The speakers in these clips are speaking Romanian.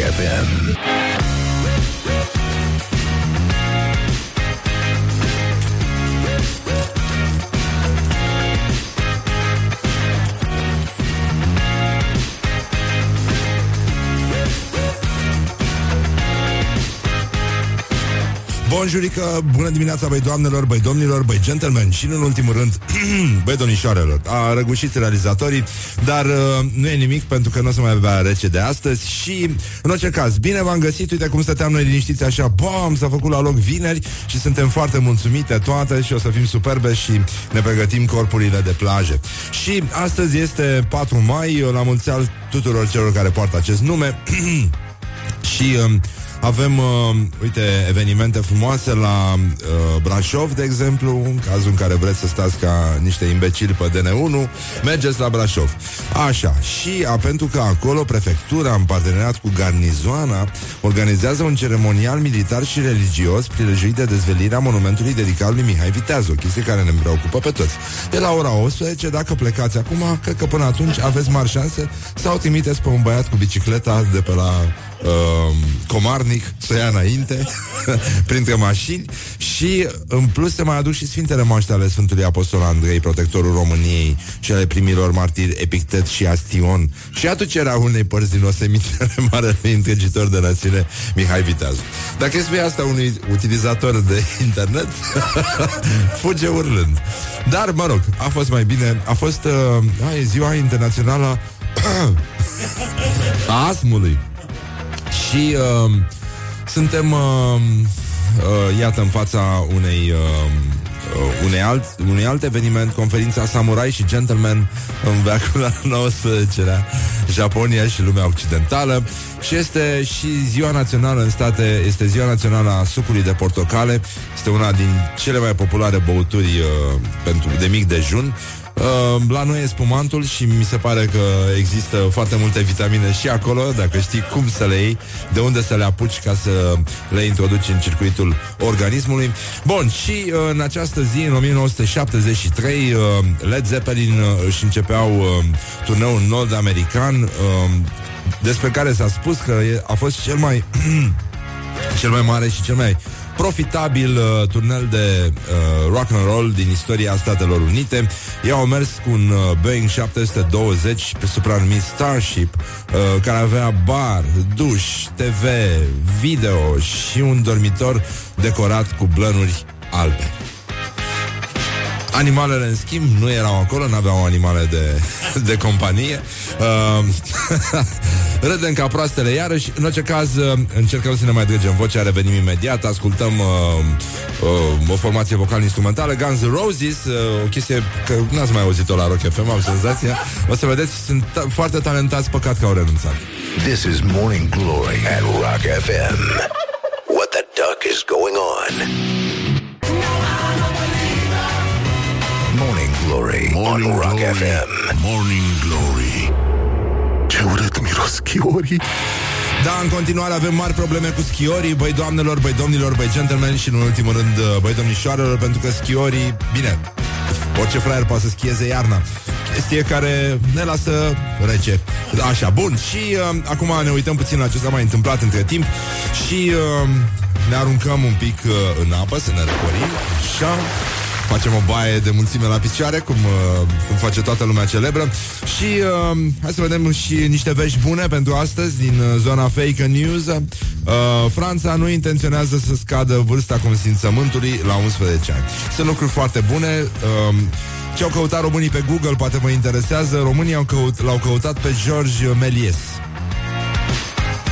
FM. Bonjurică, bună dimineața, băi doamnelor, băi domnilor, băi gentlemen și, în ultimul rând, băi domnișoarelor. A răgușit realizatorii, dar uh, nu e nimic pentru că nu o să mai avea rece de astăzi și, în orice caz, bine v-am găsit, uite cum stăteam noi liniștiți așa, bam, s-a făcut la loc vineri și suntem foarte mulțumite toate și o să fim superbe și ne pregătim corpurile de plaje. Și astăzi este 4 mai, la mulți ani tuturor celor care poartă acest nume și... Uh, avem, uh, uite, evenimente frumoase la uh, Brașov, de exemplu, în cazul în care vreți să stați ca niște imbecili pe DN1, mergeți la Brașov. Așa, și a, pentru că acolo prefectura, în parteneriat cu garnizoana, organizează un ceremonial militar și religios prilejuit de dezvelirea monumentului dedicat lui Mihai Viteazu, o chestie care ne preocupă pe toți. E la ora 18, dacă plecați acum, cred că până atunci aveți mari șanse sau trimiteți pe un băiat cu bicicleta de pe la uh, Comarnic să ia înainte printre mașini și în plus se mai aduc și Sfintele Moaște ale Sfântului Apostol Andrei, protectorul României și ale primilor martiri Epictet și Astion și aducerea unei părți din osemitele marelui întregitor de națiune Mihai Viteazu. Dacă spui asta unui utilizator de internet, fuge urlând. Dar, mă rog, a fost mai bine. A fost uh, a, ziua internațională a asmului. Și uh, suntem, uh, uh, iată, în fața unei... Uh, uh, unei alt, unui alt eveniment, conferința Samurai și Gentleman în veacul al XIX-lea, Japonia și lumea occidentală. Și este și ziua națională în state, este ziua națională a sucului de portocale, este una din cele mai populare băuturi uh, pentru de mic dejun Uh, la noi e spumantul și mi se pare că există foarte multe vitamine și acolo, dacă știi cum să le iei, de unde să le apuci ca să le introduci în circuitul organismului. Bun, și uh, în această zi, în 1973, uh, Led Zeppelin uh, își începeau uh, turneul nord-american, uh, despre care s-a spus că a fost cel mai cel mai mare și cel mai profitabil uh, turnel de uh, rock and roll din istoria Statelor Unite. Ei au mers cu un uh, Boeing 720 pe supranumit Starship, uh, care avea bar, duș, TV, video și un dormitor decorat cu blănuri albe. Animalele, în schimb, nu erau acolo, nu aveau animale de, de companie. Uh, râdem ca proastele iarăși. În orice caz, uh, încercăm să ne mai dregem vocea, revenim imediat, ascultăm uh, uh, o formație vocal-instrumentală, Guns N' Roses, uh, o chestie că n-ați mai auzit-o la Rock FM, am senzația. O să vedeți, sunt ta- foarte talentați, păcat că au renunțat. This is Morning Glory at Rock FM. What the duck is going on? Morning Glory Morning on Rock Glory. FM. Morning Glory Ce urât miros schiorii Da, în continuare avem mari probleme cu schiorii, băi doamnelor, băi domnilor, băi gentlemen și în ultimul rând uh, băi domnișoarelor, pentru că schiorii, bine, orice fraier poate să schieze iarna. Chestie care ne lasă rece. Așa, bun. Și uh, acum ne uităm puțin la ce s-a mai întâmplat între timp și uh, ne aruncăm un pic uh, în apă să ne răcorim. Așa. Facem o baie de mulțime la picioare, cum, uh, cum face toată lumea celebră. Și uh, hai să vedem și niște vești bune pentru astăzi din uh, zona fake news. Uh, Franța nu intenționează să scadă vârsta consimțământului la 11 ani. Sunt lucruri foarte bune. Uh, ce au căutat românii pe Google, poate vă interesează. Românii au căut, l-au căutat pe George Méliès.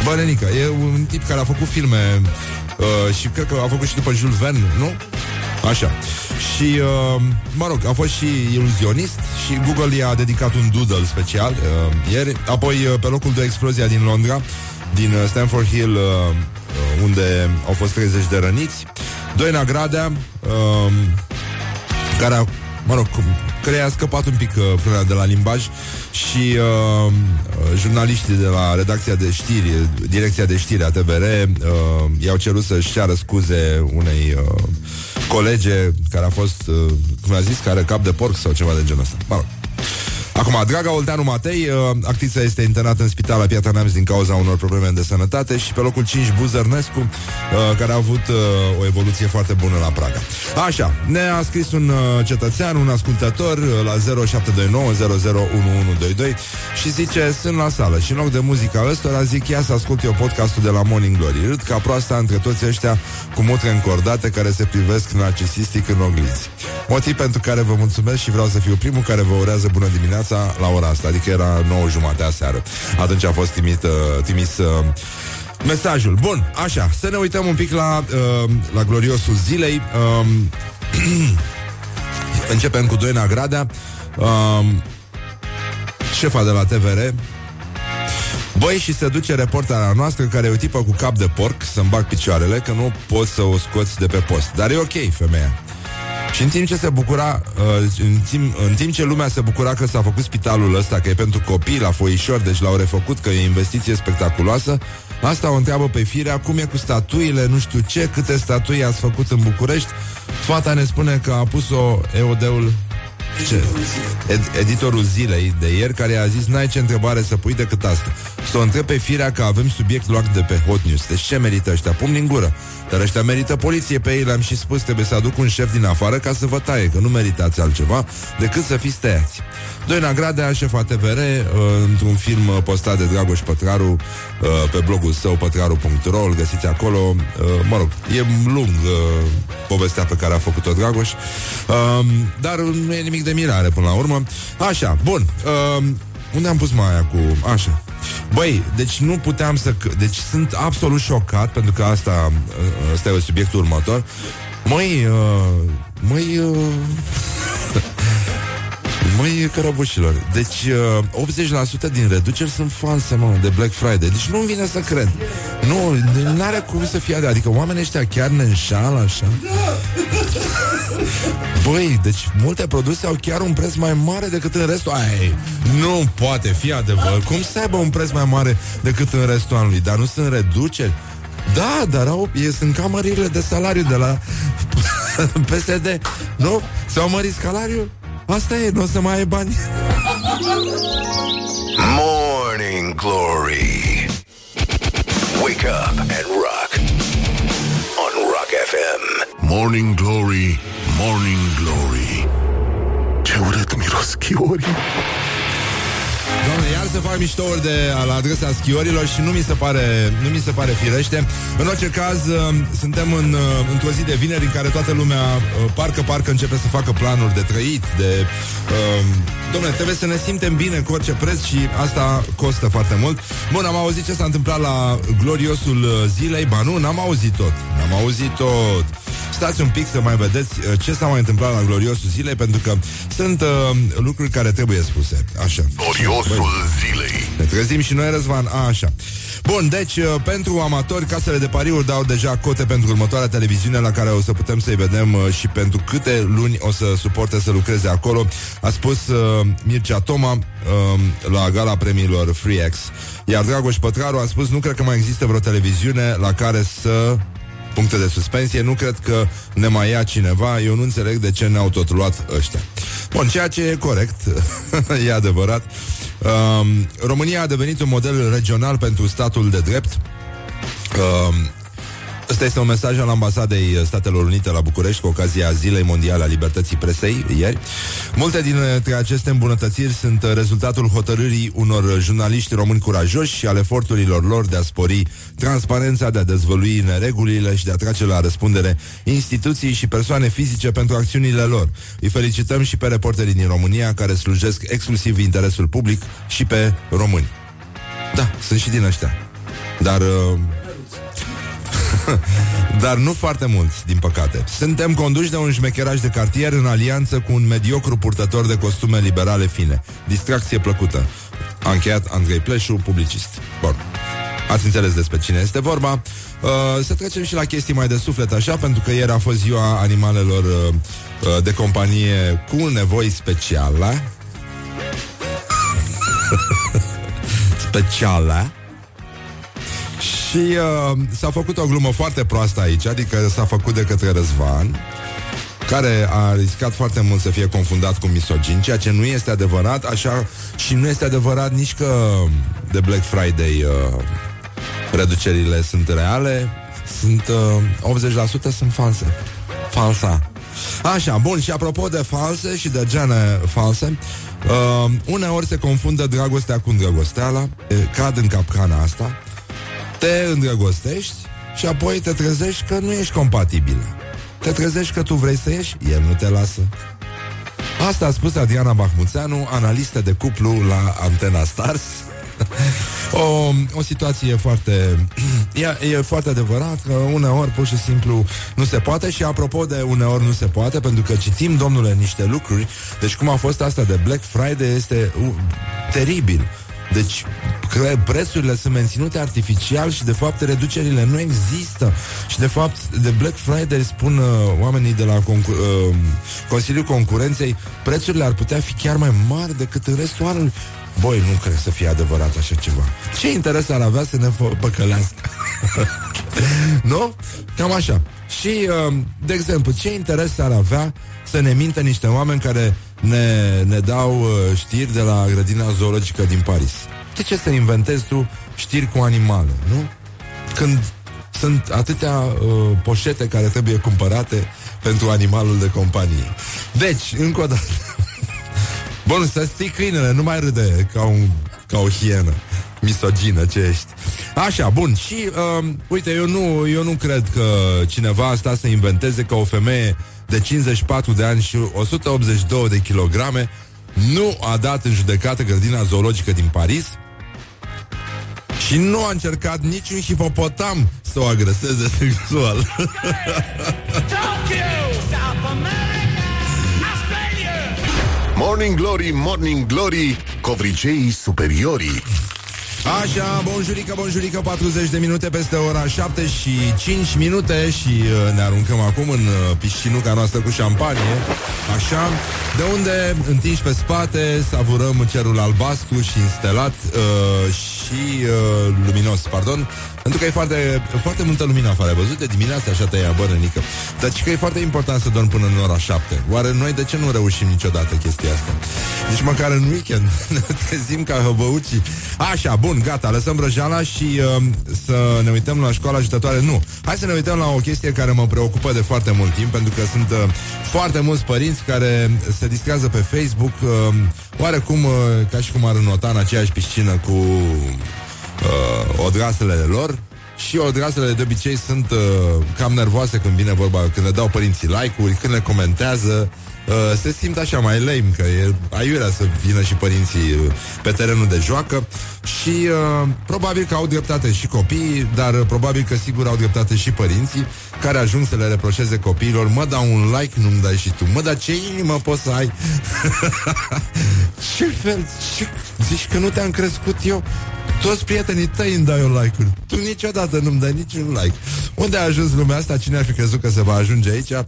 Bă, Renica, e un tip care a făcut filme uh, și cred că a făcut și după Jules Verne, nu? Așa. Și, uh, mă rog, a fost și iluzionist și Google i-a dedicat un doodle special uh, ieri. Apoi, uh, pe locul de explozia din Londra, din uh, Stanford Hill, uh, uh, unde au fost 30 de răniți, Doina Gradea, uh, care a, mă rog, cum, care a scăpat un pic uh, frâna de la limbaj și uh, uh, jurnaliștii de la redacția de știri, direcția de știri a TVR, uh, i-au cerut să-și ceară scuze unei uh, colege care a fost, uh, cum a zis, care cap de porc sau ceva de genul ăsta. Mă rog. Acum, draga Olteanu Matei, uh, actrița este internată în spital la Piatra Neamț din cauza unor probleme de sănătate și pe locul 5 Buzărnescu, uh, care a avut uh, o evoluție foarte bună la Praga. Așa, ne-a scris un uh, cetățean, un ascultător uh, la 0729 001122 și zice, sunt la sală și în loc de muzica ăstora zic, ia să ascult eu podcastul de la Morning Glory. Râd ca proasta între toți ăștia cu mutre încordate care se privesc narcisistic în ogliți. Motiv pentru care vă mulțumesc și vreau să fiu primul care vă urează bună dimineața la ora asta, adică era 9 jumate seară. Atunci a fost timit, uh, trimis uh, mesajul. Bun, așa, să ne uităm un pic la, uh, la gloriosul zilei. Uh, începem cu Doina Gradea, uh, șefa de la TVR, Băi, și se duce reportera noastră care e o tipă cu cap de porc să-mi bag picioarele că nu poți să o scoți de pe post. Dar e ok, femeia. Și în timp ce se bucura, uh, în, timp, în timp ce lumea se bucura că s-a făcut spitalul ăsta, că e pentru copii la foișor, deci l-au refăcut, că e investiție spectaculoasă, asta o întreabă pe firea, cum e cu statuile, nu știu ce, câte statui ați făcut în București. Fata ne spune că a pus-o EOD-ul ce? Ed- editorul zilei de ieri care a zis N-ai ce întrebare să pui decât asta Să o întreb pe firea că avem subiect luat de pe Hot News Deci ce merită ăștia? Pum din gură Dar ăștia merită poliție pe ei Le-am și spus Trebuie să aduc un șef din afară ca să vă taie Că nu meritați altceva decât să fiți tăiați Doina Gradea, șefa TVR uh, Într-un film uh, postat de Dragoș Pătraru uh, Pe blogul său pătraru.ro Îl găsiți acolo uh, Mă rog, e lung uh, povestea pe care a făcut-o Dragoș uh, Dar nu e nimic de mirare până la urmă. Așa, bun. Uh, unde am pus mai aia cu... Așa. Băi, deci nu puteam să... Deci sunt absolut șocat, pentru că asta, asta e subiectul următor. Măi, uh, măi... Uh, Măi, cărăbușilor, deci uh, 80% din reduceri sunt false, mă, de Black Friday. Deci nu-mi vine să cred. Nu, nu are cum să fie Adică oamenii ăștia chiar ne înșală așa. Băi, deci multe produse au chiar un preț mai mare decât în restul Ai, Nu poate fi adevăr Cum să aibă un preț mai mare decât în restul anului Dar nu sunt reduceri da, dar au, e, sunt camările de salariu de la PSD Nu? S-au mărit salariul? Asta e, nu o să mai ai bani. Morning Glory. Wake up and rock On Rock FM Morning Glory, Morning Glory. Ce urât miros chiorii Doamne, iar să fac miștouri de la adresa schiorilor și nu mi se pare, nu mi se pare firește. În orice caz, uh, suntem în, uh, într-o zi de vineri în care toată lumea uh, parcă, parcă începe să facă planuri de trăit, de... Uh, domnule, trebuie să ne simtem bine cu orice preț și asta costă foarte mult. Bun, am auzit ce s-a întâmplat la gloriosul zilei. Ba nu, n-am auzit tot. N-am auzit tot. Stați un pic să mai vedeți ce s-a mai întâmplat la gloriosul zilei, pentru că sunt uh, lucruri care trebuie spuse. Așa. Gloriosul zilei. Ne trezim și noi, Răzvan. A, așa. Bun, deci, uh, pentru amatori, casele de pariuri dau deja cote pentru următoarea televiziune la care o să putem să-i vedem uh, și pentru câte luni o să suporte să lucreze acolo. A spus uh, Mircea Toma uh, la gala premiilor FreeX. Iar Dragoș Pătraru a spus, nu cred că mai există vreo televiziune la care să puncte de suspensie. Nu cred că ne mai ia cineva. Eu nu înțeleg de ce ne-au tot luat ăștia. Bun, ceea ce e corect, e adevărat. Um, România a devenit un model regional pentru statul de drept. Um, Ăsta este un mesaj al ambasadei Statelor Unite la București cu ocazia Zilei Mondiale a Libertății Presei ieri. Multe dintre aceste îmbunătățiri sunt rezultatul hotărârii unor jurnaliști români curajoși și al eforturilor lor de a spori transparența, de a dezvălui neregulile și de a trage la răspundere instituții și persoane fizice pentru acțiunile lor. Îi felicităm și pe reporterii din România care slujesc exclusiv interesul public și pe români. Da, sunt și din ăștia. Dar... Uh, Dar nu foarte mulți, din păcate. Suntem conduși de un șmecheraj de cartier în alianță cu un mediocru purtător de costume liberale fine. Distracție plăcută. A încheiat Andrei Pleșu, publicist. Bun. Ați înțeles despre cine este vorba. Uh, să trecem și la chestii mai de suflet, așa, pentru că ieri a fost ziua animalelor uh, uh, de companie cu nevoi speciale. speciale. Și uh, s-a făcut o glumă foarte proastă aici, adică s-a făcut de către Răzvan. care a riscat foarte mult să fie confundat cu misogin, ceea ce nu este adevărat, așa și nu este adevărat nici că de Black Friday uh, reducerile sunt reale, sunt uh, 80% sunt false. Falsa. Așa, bun, și apropo de false și de gene false, uh, uneori se confundă dragostea cu îndrăgosteala, cad în capcana asta, te îndrăgostești și apoi te trezești că nu ești compatibilă. Te trezești că tu vrei să ieși, el nu te lasă. Asta a spus Adriana Bahmuțeanu, analistă de cuplu la Antena Stars. o, o situație foarte e, e foarte adevărat că uneori pur și simplu nu se poate și apropo de uneori nu se poate pentru că citim, domnule, niște lucruri deci cum a fost asta de Black Friday este uh, teribil deci prețurile sunt menținute artificial și de fapt reducerile nu există. Și de fapt de Black Friday spun uh, oamenii de la concur- uh, Consiliul Concurenței prețurile ar putea fi chiar mai mari decât în restul anului. Băi, nu cred să fie adevărat așa ceva. Ce interes ar avea să ne păcălească? nu? Cam așa. Și, uh, de exemplu, ce interes ar avea să ne mintă niște oameni care ne, ne dau uh, știri de la grădina zoologică din Paris? De ce să inventezi tu știri cu animale, nu? Când sunt atâtea uh, poșete care trebuie cumpărate pentru animalul de companie. Deci, încă o dată, Bun, să stii câinele, nu mai râde ca, un, ca o hienă misogină ce ești. Așa, bun, și uh, uite, eu nu, eu nu cred că cineva asta să inventeze că o femeie de 54 de ani și 182 de kilograme nu a dat în judecată grădina zoologică din Paris și nu a încercat niciun hipopotam să o agreseze sexual. Morning Glory, Morning Glory, covriceii superiorii. Așa, bonjurică, bonjurică, 40 de minute peste ora 7 și 5 minute și uh, ne aruncăm acum în uh, piscinuca noastră cu șampanie. Așa, de unde, întinși pe spate, savurăm cerul albastru și instalat uh, și uh, luminos, pardon, pentru că e foarte, foarte multă lumină afară. Ai văzut de dimineața așa tăia bărănică. Deci că e foarte important să dorm până în ora 7. Oare noi de ce nu reușim niciodată chestia asta? Nici măcar în weekend ne trezim ca hăbăucii. Așa, bun, gata, lăsăm brăjala și uh, să ne uităm la școala ajutătoare. Nu, hai să ne uităm la o chestie care mă preocupă de foarte mult timp, pentru că sunt uh, foarte mulți părinți care se distrează pe Facebook, uh, oarecum uh, ca și cum ar înota în aceeași piscină cu uh, odrasele lor și odrasele de obicei sunt uh, cam nervoase când vine vorba, când le dau părinții like-uri, când le comentează, uh, se simt așa mai lame, că e aiurea să vină și părinții uh, pe terenul de joacă și uh, probabil că au dreptate și copiii, dar uh, probabil că sigur au dreptate și părinții care ajung să le reproșeze copiilor, mă dau un like, nu-mi dai și tu, mă, dar ce inimă poți să ai? ce fel? Ce... Zici că nu te-am crescut eu? Toți prietenii tăi îmi dai un like-uri. Tu niciodată nu-mi dai niciun like. Unde a ajuns lumea asta? Cine ar fi crezut că se va ajunge aici? Uh,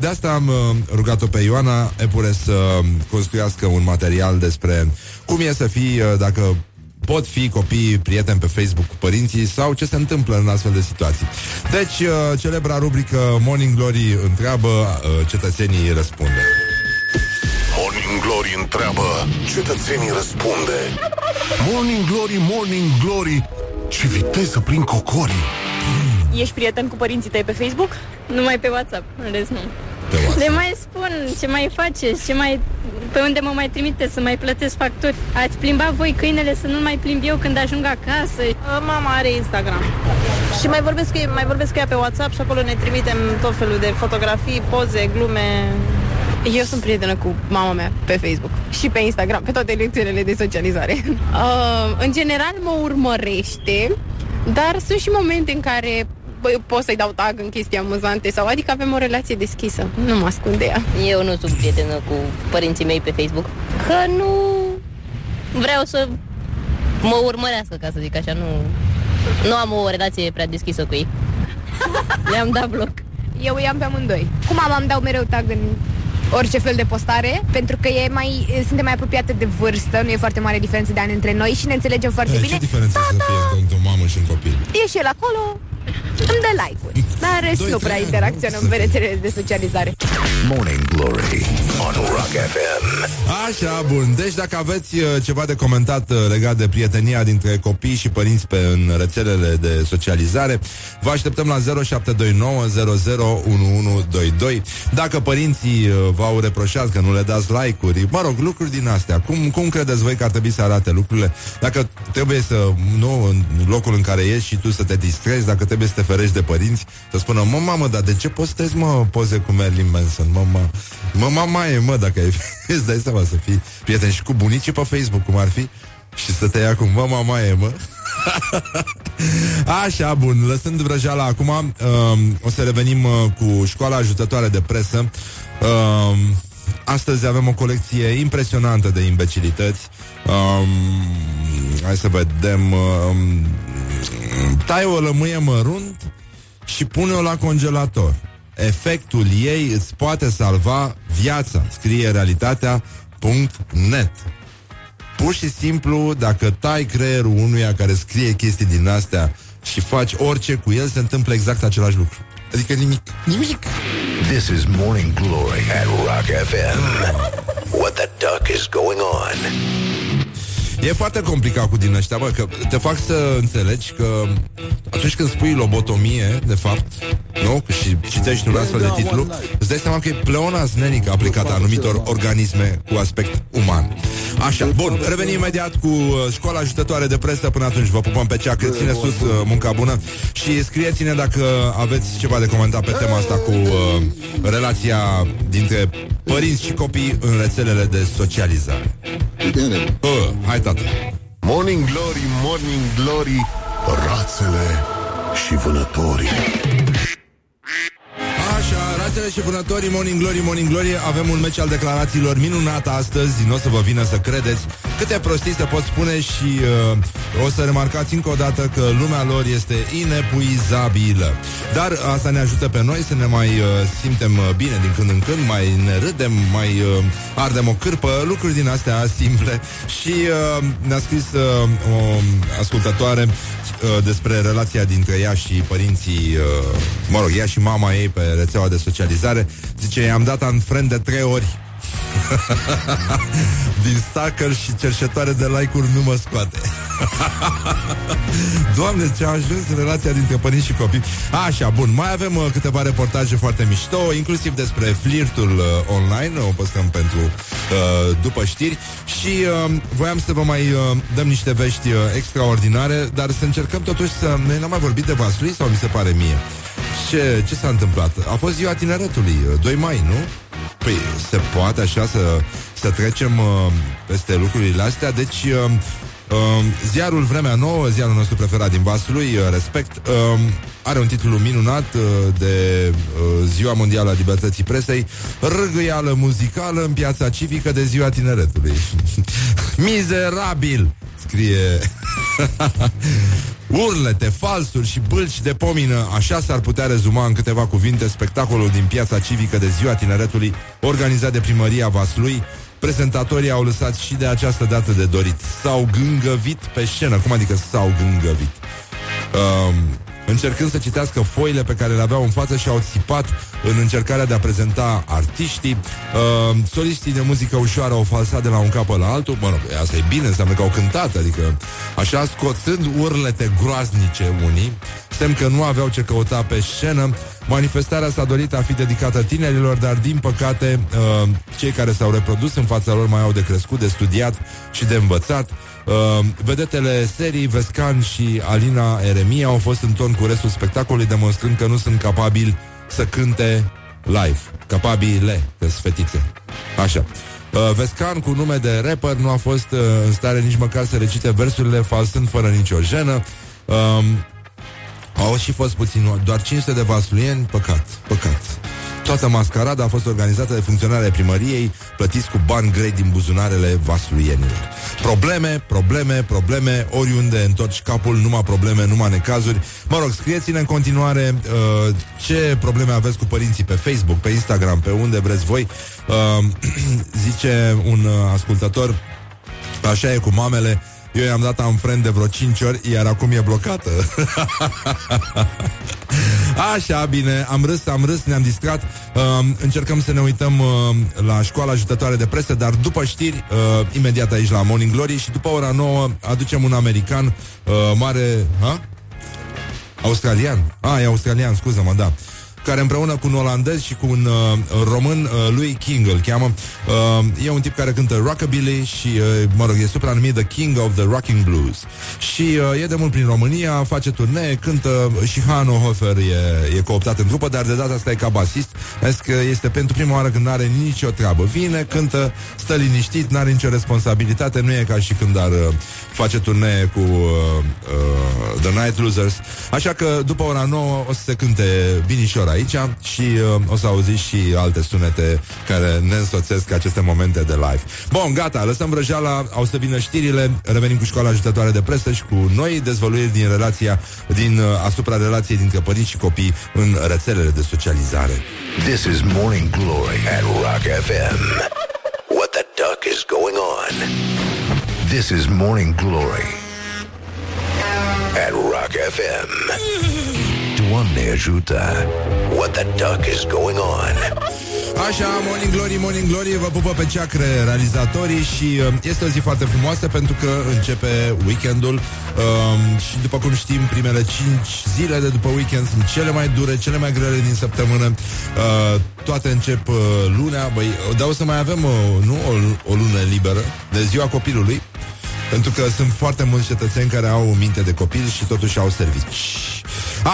de asta am uh, rugat-o pe Ioana Epure să construiască un material despre cum e să fii, uh, dacă pot fi copii prieteni pe Facebook cu părinții sau ce se întâmplă în astfel de situații. Deci, celebra rubrică Morning Glory întreabă, cetățenii răspunde. Morning Glory întreabă, cetățenii răspunde. Morning Glory, Morning Glory, ce viteză prin cocori. Ești prieten cu părinții tăi pe Facebook? Numai pe WhatsApp, în rest nu. Pe WhatsApp. Le mai spun ce mai faceți, ce mai, pe unde mă mai trimite să mai plătesc facturi. Ați plimbat voi câinele să nu mai plimb eu când ajung acasă. Mama are Instagram. Și mai vorbesc, cu, mai vorbesc cu ea pe WhatsApp și acolo ne trimitem tot felul de fotografii, poze, glume. Eu sunt prietenă cu mama mea pe Facebook și pe Instagram, pe toate lecțiile de socializare. Uh, în general mă urmărește, dar sunt și momente în care bă, pot să-i dau tag în chestii amuzante sau adică avem o relație deschisă. Nu mă ascunde ea. Eu nu sunt prietenă cu părinții mei pe Facebook, că nu vreau să mă urmărească, ca să zic așa, nu, nu am o relație prea deschisă cu ei. Le-am dat bloc. Eu i-am pe amândoi. Cu mama îmi dau mereu tag în orice fel de postare, pentru că e mai, suntem mai apropiate de vârstă, nu e foarte mare diferență de ani între noi și ne înțelegem foarte E, bine. ce diferență Da, să da, fie între o mamă și un copil? e și el acolo, îmi dă like-uri. Dar în rest Doi, nu prea trei ani, interacționăm nu? pe rețelele de socializare. Morning Glory on Rock FM. Așa, bun. Deci dacă aveți uh, ceva de comentat uh, legat de prietenia dintre copii și părinți pe în rețelele de socializare, vă așteptăm la 0729001122. Dacă părinții uh, v-au reproșat că nu le dați like-uri, mă rog, lucruri din astea. Cum, cum credeți voi că ar trebui să arate lucrurile? Dacă trebuie să, nu, în locul în care ești și tu să te distrezi, dacă trebuie să te ferești de părinți, să spună, mă, mamă, dar de ce postezi, mă, poze cu Marilyn Manson? Mă, mă, mă, mama e, mă, dacă ai, îți dai seama să fii prieten și cu bunicii pe Facebook, cum ar fi, și să te ia cu mă, mama e, mă. Așa, bun, lăsând vrăjeala acum, um, o să revenim uh, cu școala ajutătoare de presă. Um, astăzi avem o colecție impresionantă de imbecilități. Um, hai să vedem. Um, tai o lămâie mărunt și pune-o la congelator. Efectul ei îți poate salva viața, scrie realitatea.net. Pur și simplu, dacă tai creierul unuia care scrie chestii din astea și faci orice cu el, se întâmplă exact același lucru. Adică nimic. Nimic. This is Morning Glory at Rock FM. What the duck is going on? E foarte complicat cu din ăștia, bă, că te fac să înțelegi că atunci când spui lobotomie, de fapt, nu? Și citești un astfel de titlu, îți dai seama că e pleonasm nenic aplicat anumitor organisme cu aspect uman. Așa, bun, revenim imediat cu uh, școala ajutătoare de presă. Până atunci vă pupăm pe cea că ține sus uh, munca bună și scrieți-ne dacă aveți ceva de comentat pe tema asta cu uh, relația dintre părinți și copii în rețelele de socializare. Uh, hai, tată. Morning Glory, Morning Glory, rațele și vânătorii. Așa, rațele și vânătorii, Morning Glory, Morning Glory Avem un meci al declarațiilor minunat astăzi. Nu o să vă vină să credeți Câte prostii se pot spune și uh, O să remarcați încă o dată că lumea lor este inepuizabilă. Dar asta ne ajută pe noi să ne mai uh, simtem uh, bine din când în când Mai ne râdem, mai uh, ardem o cârpă Lucruri din astea simple. Și uh, ne-a scris uh, o ascultătoare uh, despre relația dintre ea și părinții, uh, mă rog, ea și mama ei pe rețeaua de socializare. Zice, i-am dat în friend de trei ori. Din stalker și cercetare de like-uri nu mă scoate. Doamne, ce a ajuns relația dintre părinți și copii. Așa, bun, mai avem uh, câteva reportaje foarte mișto, inclusiv despre flirtul uh, online, o păstrăm pentru uh, după știri și uh, voiam să vă mai uh, dăm niște vești uh, extraordinare, dar să încercăm totuși să... Noi n-am mai vorbit de Vaslui sau mi se pare mie? Ce, ce s-a întâmplat? A fost ziua tineretului, uh, 2 mai, nu? Păi se poate așa să, să trecem uh, peste lucrurile astea, deci uh, uh, ziarul Vremea Nouă, ziarul nostru preferat din Vaslui, uh, respect, uh, are un titlu minunat uh, de uh, Ziua Mondială a Libertății Presei, râgâială muzicală în piața civică de Ziua Tineretului. Mizerabil! Scrie Urlete, falsuri și bâlci de pomină, așa s-ar putea rezuma în câteva cuvinte spectacolul din piața civică de ziua tineretului, organizat de primăria Vaslui. Prezentatorii au lăsat și de această dată de dorit. S-au gângăvit pe scenă. Cum adică s-au gângăvit? Um, încercând să citească foile pe care le aveau în față și au țipat în încercarea de a prezenta artiștii. Uh, soliștii de muzică ușoară au falsat de la un capăt la altul. Mă rog, asta e bine, înseamnă că au cântat, adică așa scoțând urlete groaznice unii, semn că nu aveau ce căuta pe scenă. Manifestarea s-a dorit a fi dedicată tinerilor, dar din păcate uh, cei care s-au reprodus în fața lor mai au de crescut, de studiat și de învățat. Uh, vedetele serii Vescan și Alina Eremia au fost în ton cu restul spectacolului, demonstrând că nu sunt capabili să cânte live. Capabile, că fetițe. Așa. Uh, Vescan, cu nume de rapper, nu a fost uh, în stare nici măcar să recite versurile falsând fără nicio jenă. Um, au și fost puțin, doar 500 de vasluieni, păcat, păcat. Toată mascarada a fost organizată de funcționarea primăriei, plătiți cu bani grei din buzunarele vasluienilor. Probleme, probleme, probleme, oriunde întorci capul, numai probleme, numai necazuri. Mă rog, scrieți-ne în continuare uh, ce probleme aveți cu părinții pe Facebook, pe Instagram, pe unde vreți voi. Uh, zice un uh, ascultător, așa e cu mamele, eu i-am dat am friend de vreo 5 ori, iar acum e blocată. Așa, bine, am râs, am râs, ne-am distrat uh, Încercăm să ne uităm uh, la școala ajutătoare de presă Dar după știri, uh, imediat aici la Morning Glory Și după ora 9 aducem un american uh, mare... Ha? Australian? Ah, e australian, scuză-mă, da care împreună cu un olandez și cu un uh, român, uh, lui King îl cheamă. Uh, e un tip care cântă rockabilly și, uh, mă rog, e supranumit The King of the Rocking Blues. Și uh, e de mult prin România, face turnee, cântă și Hanno Hofer e, e cooptat în trupă, dar de data asta e ca basist. Zic că este pentru prima oară când nu are nicio treabă. Vine, cântă, stă liniștit, n-are nicio responsabilitate, nu e ca și când ar uh, face turnee cu uh, uh, The Night Losers. Așa că după ora 9 o să se cânte binișor aici și uh, o să auziți și alte sunete care ne însoțesc aceste momente de live. Bun, gata, lăsăm vrăjeala, au să vină știrile, revenim cu școala ajutătoare de presă și cu noi dezvăluiri din relația, din, uh, asupra relației dintre părinți și copii în rețelele de socializare. This is Morning Glory at Rock FM. What the duck is going on? This is Morning Glory at Rock FM. Doamne ajută! What the duck is going on? Așa, Morning Glory, Morning Glory Vă pupă pe ceacre realizatorii Și uh, este o zi foarte frumoasă Pentru că începe weekendul um, Și după cum știm, primele 5 zile de după weekend Sunt cele mai dure, cele mai grele din săptămână uh, Toate încep uh, lunea Băi, dar o să mai avem uh, nu, o, o lună liberă De ziua copilului pentru că sunt foarte mulți cetățeni care au minte de copil și totuși au servici.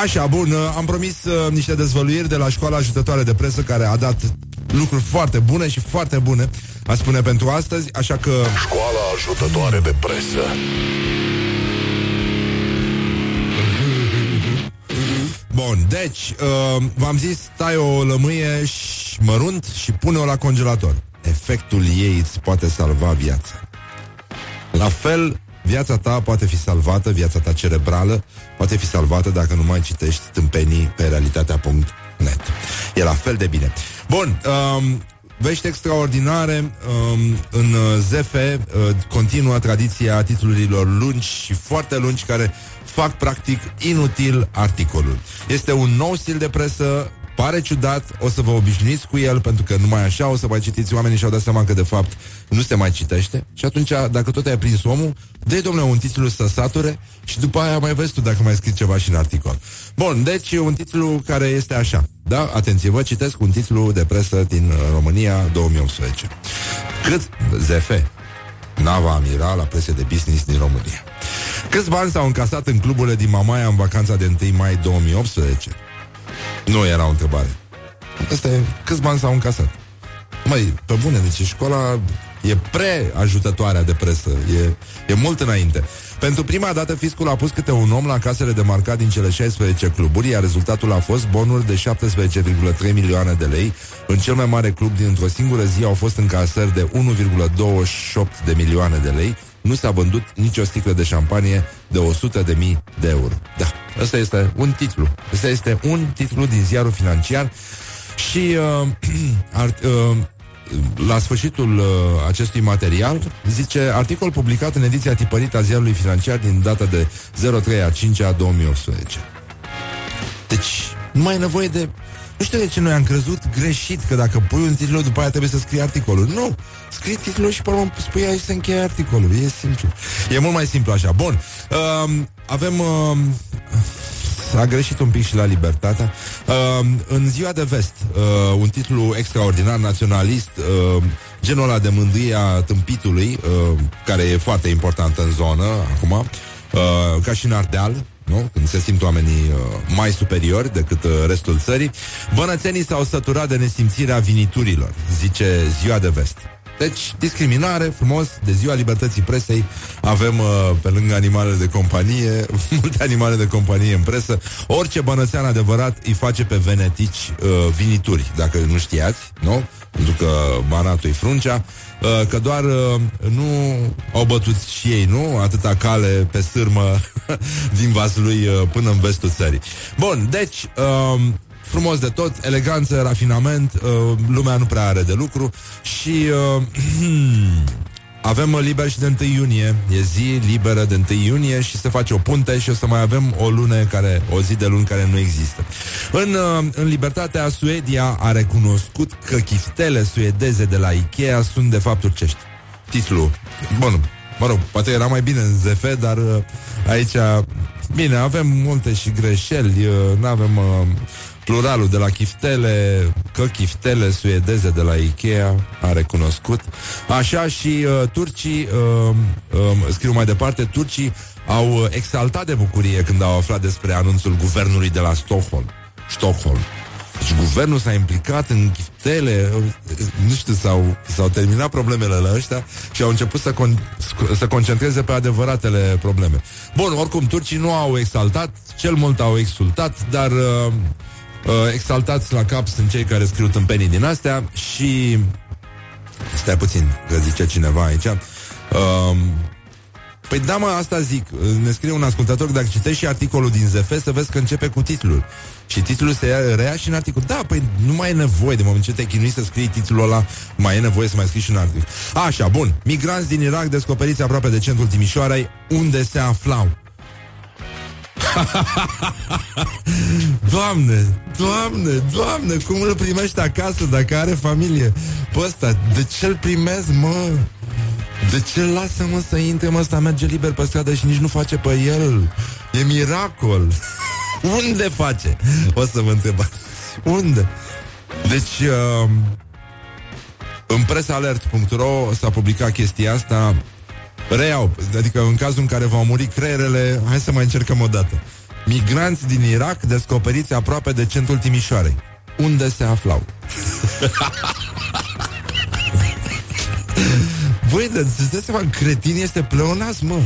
Așa, bun, uh, am promis uh, niște dezvăluiri de la școala ajutătoare de presă care a dat lucruri foarte bune și foarte bune, aș spune pentru astăzi, așa că... Școala ajutătoare de presă. Bun, deci, uh, v-am zis, tai o lămâie și mărunt și pune-o la congelator. Efectul ei îți poate salva viața. La fel, viața ta poate fi salvată, viața ta cerebrală poate fi salvată dacă nu mai citești tâmpenii pe realitatea.net. E la fel de bine. Bun, um, Vești extraordinare um, În ZF uh, Continuă tradiția titlurilor lungi Și foarte lungi care fac practic inutil articolul Este un nou stil de presă Pare ciudat, o să vă obișnuiți cu el Pentru că numai așa o să mai citiți. Oamenii și-au dat seama că de fapt nu se mai citește. Și atunci, dacă tot ai prins omul dă domnule, un titlu să sature Și după aia mai vezi tu dacă mai scrii ceva și în articol. Bun, deci un titlu care este așa. Da? Atenție, vă citesc un titlu de presă din uh, România 2018 Cât ZF Nava amiral la prese de business din România. Câți bani s-au încasat în cluburile din Mamaia în vacanța de 1 mai 2018? Nu era o întrebare. Asta e, câți bani s-au încasat? Măi, pe bune, deci școala e pre-ajutătoarea de presă, e, e mult înainte. Pentru prima dată, fiscul a pus câte un om la casele de marcat din cele 16 cluburi, iar rezultatul a fost bonuri de 17,3 milioane de lei. În cel mai mare club dintr-o singură zi au fost încasări de 1,28 de milioane de lei. Nu s-a vândut nicio sticlă de șampanie de 100 de mii de euro. Da, ăsta este un titlu. Ăsta este un titlu din ziarul financiar și uh, ar, uh, la sfârșitul uh, acestui material zice articol publicat în ediția tipărită a ziarului financiar din data de 03 a 5 a 2018. Deci, nu mai e nevoie de nu știu de ce noi am crezut greșit că dacă pui un titlu, după aia trebuie să scrii articolul. Nu! Scrii titlul și pe urmă spui aici să încheie articolul. E simplu. E mult mai simplu așa. Bun. Uh, avem... Uh, a greșit un pic și la libertatea. Uh, în ziua de vest, uh, un titlu extraordinar naționalist, uh, genul ăla de mândrie a tâmpitului, uh, care e foarte important în zonă acum, uh, ca și în Ardeal, nu? Când se simt oamenii uh, mai superiori decât uh, restul țării. Bănățenii s-au săturat de nesimțirea viniturilor, zice ziua de vest. Deci, discriminare, frumos, de ziua libertății presei avem, uh, pe lângă animalele de companie, multe animale de companie în presă. Orice bănățean adevărat îi face pe venetici uh, vinituri, dacă nu știați, nu? Pentru că banatul e fruncea, uh, că doar uh, nu au bătut și ei, nu? Atâta cale pe sârmă din Vaslui uh, până în vestul țării. Bun, deci... Uh, frumos de tot, eleganță, rafinament, uh, lumea nu prea are de lucru și uh, avem uh, liber și de 1 iunie. E zi liberă de 1 iunie Și se face o punte și o să mai avem o lună care, O zi de luni care nu există. În, uh, în libertatea Suedia a recunoscut că chiftele suedeze de la Ikea Sunt de fapt turcești. Titlul Bun, mă rog, poate era mai bine în ZF Dar uh, aici Bine, avem multe și greșeli Nu avem uh, pluralul de la chiftele, că chiftele suedeze de la Ikea a recunoscut. Așa și uh, turcii, uh, uh, scriu mai departe, turcii au uh, exaltat de bucurie când au aflat despre anunțul guvernului de la Stockholm. Stockholm. Deci guvernul s-a implicat în chiftele, uh, nu știu, s-au, s-au terminat problemele la ăștia și au început să, con- să concentreze pe adevăratele probleme. Bun, oricum, turcii nu au exaltat, cel mult au exultat, dar uh, uh, exaltați la cap sunt cei care scriu tâmpenii din astea și... Stai puțin, că zice cineva aici. Uh, Păi da, mă, asta zic. Ne scrie un ascultător, dacă citești și articolul din ZF, să vezi că începe cu titlul. Și titlul se rea și în articol. Da, păi nu mai e nevoie, de moment ce te chinui să scrii titlul ăla, mai e nevoie să mai scrii și un articol. Așa, bun. Migranți din Irak descoperiți aproape de centrul Timișoarei, unde se aflau. doamne, doamne, doamne, cum îl primești acasă dacă are familie? Pe ăsta, de ce îl primesc, mă? De ce lasă, mă, să intre, mă, ăsta merge liber pe stradă și nici nu face pe el? E miracol! Unde face? O să vă întreb. Unde? Deci, uh, în presalert.ro s-a publicat chestia asta Reiau, adică în cazul în care v-au murit creierele, hai să mai încercăm o dată. Migranți din Irak descoperiți aproape de centrul Timișoarei. Unde se aflau? Băi, dar să dați seama, cretin este pleonas, mă.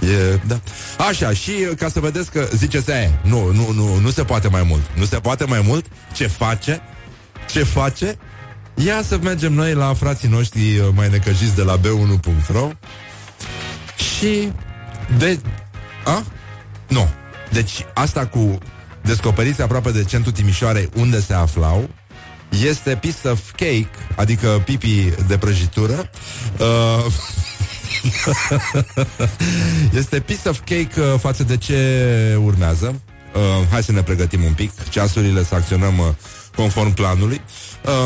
E, da. Așa, și ca să vedeți că ziceți aia, nu, nu, nu, nu se poate mai mult. Nu se poate mai mult. Ce face? Ce face? Ia să mergem noi la frații noștri uh, mai necăjiți de la b1.ro și de... A? Nu. Deci asta cu descoperiți aproape de centrul Timișoarei unde se aflau este piece of cake, adică pipi de prăjitură. Uh, este piece of cake uh, față de ce urmează. Uh, hai să ne pregătim un pic, ceasurile să acționăm uh, conform planului.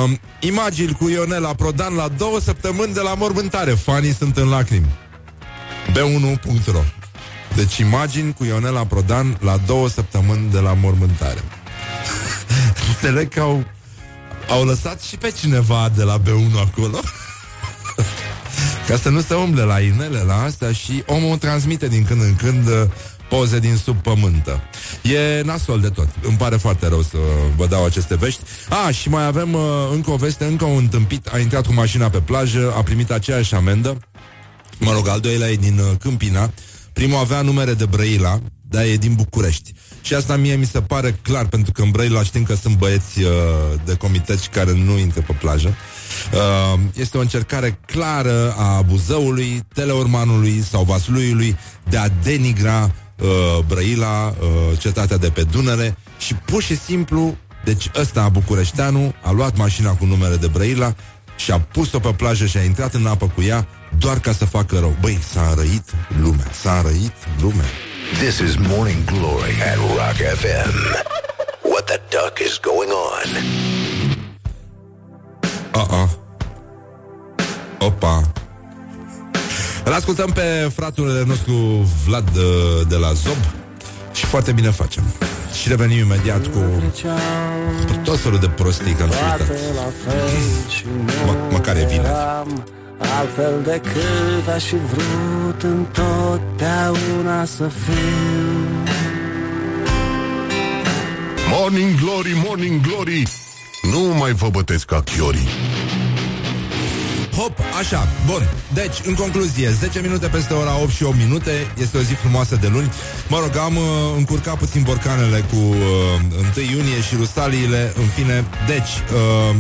Uh, imagini cu Ionela Prodan la două săptămâni de la mormântare. Fanii sunt în lacrimi. B1.ro Deci imagini cu Ionela Prodan la două săptămâni de la mormântare. Înțeleg că au, au lăsat și pe cineva de la B1 acolo. Ca să nu se umble la inele, la asta și omul transmite din când în când uh, poze din sub pământă. E nasol de tot. Îmi pare foarte rău să vă dau aceste vești. A, și mai avem uh, încă o veste, încă un tâmpit a intrat cu mașina pe plajă, a primit aceeași amendă Mă rog, al doilea e din uh, Câmpina. Primul avea numere de Brăila, dar e din București. Și asta mie mi se pare clar, pentru că în Brăila știm că sunt băieți uh, de comiteci care nu intră pe plajă. Uh, este o încercare clară a Buzăului, Teleormanului sau Vasluiului de a denigra uh, Brăila, uh, cetatea de pe Dunăre și pur și simplu, deci ăsta, Bucureșteanu, a luat mașina cu numere de Brăila și a pus-o pe plajă și a intrat în apă cu ea doar ca să facă rău. Băi, s-a înrăit lumea, s-a înrăit lumea. This is Morning Glory at Rock FM. What the duck is going on? Uh-uh. Opa. Îl ascultăm pe fratul nostru Vlad de, de la Zob și foarte bine facem. Și revenim imediat cu tot felul de prostii că am uitat. Mă, măcar e vineri. Altfel decât aș fi vrut întotdeauna să fiu Morning Glory, Morning Glory Nu mai vă bătesc ca chiorii Hop, așa, bun Deci, în concluzie, 10 minute peste ora 8 și 8 minute Este o zi frumoasă de luni Mă rog, am uh, încurcat puțin borcanele Cu uh, 1 iunie și rusaliile În fine, deci uh,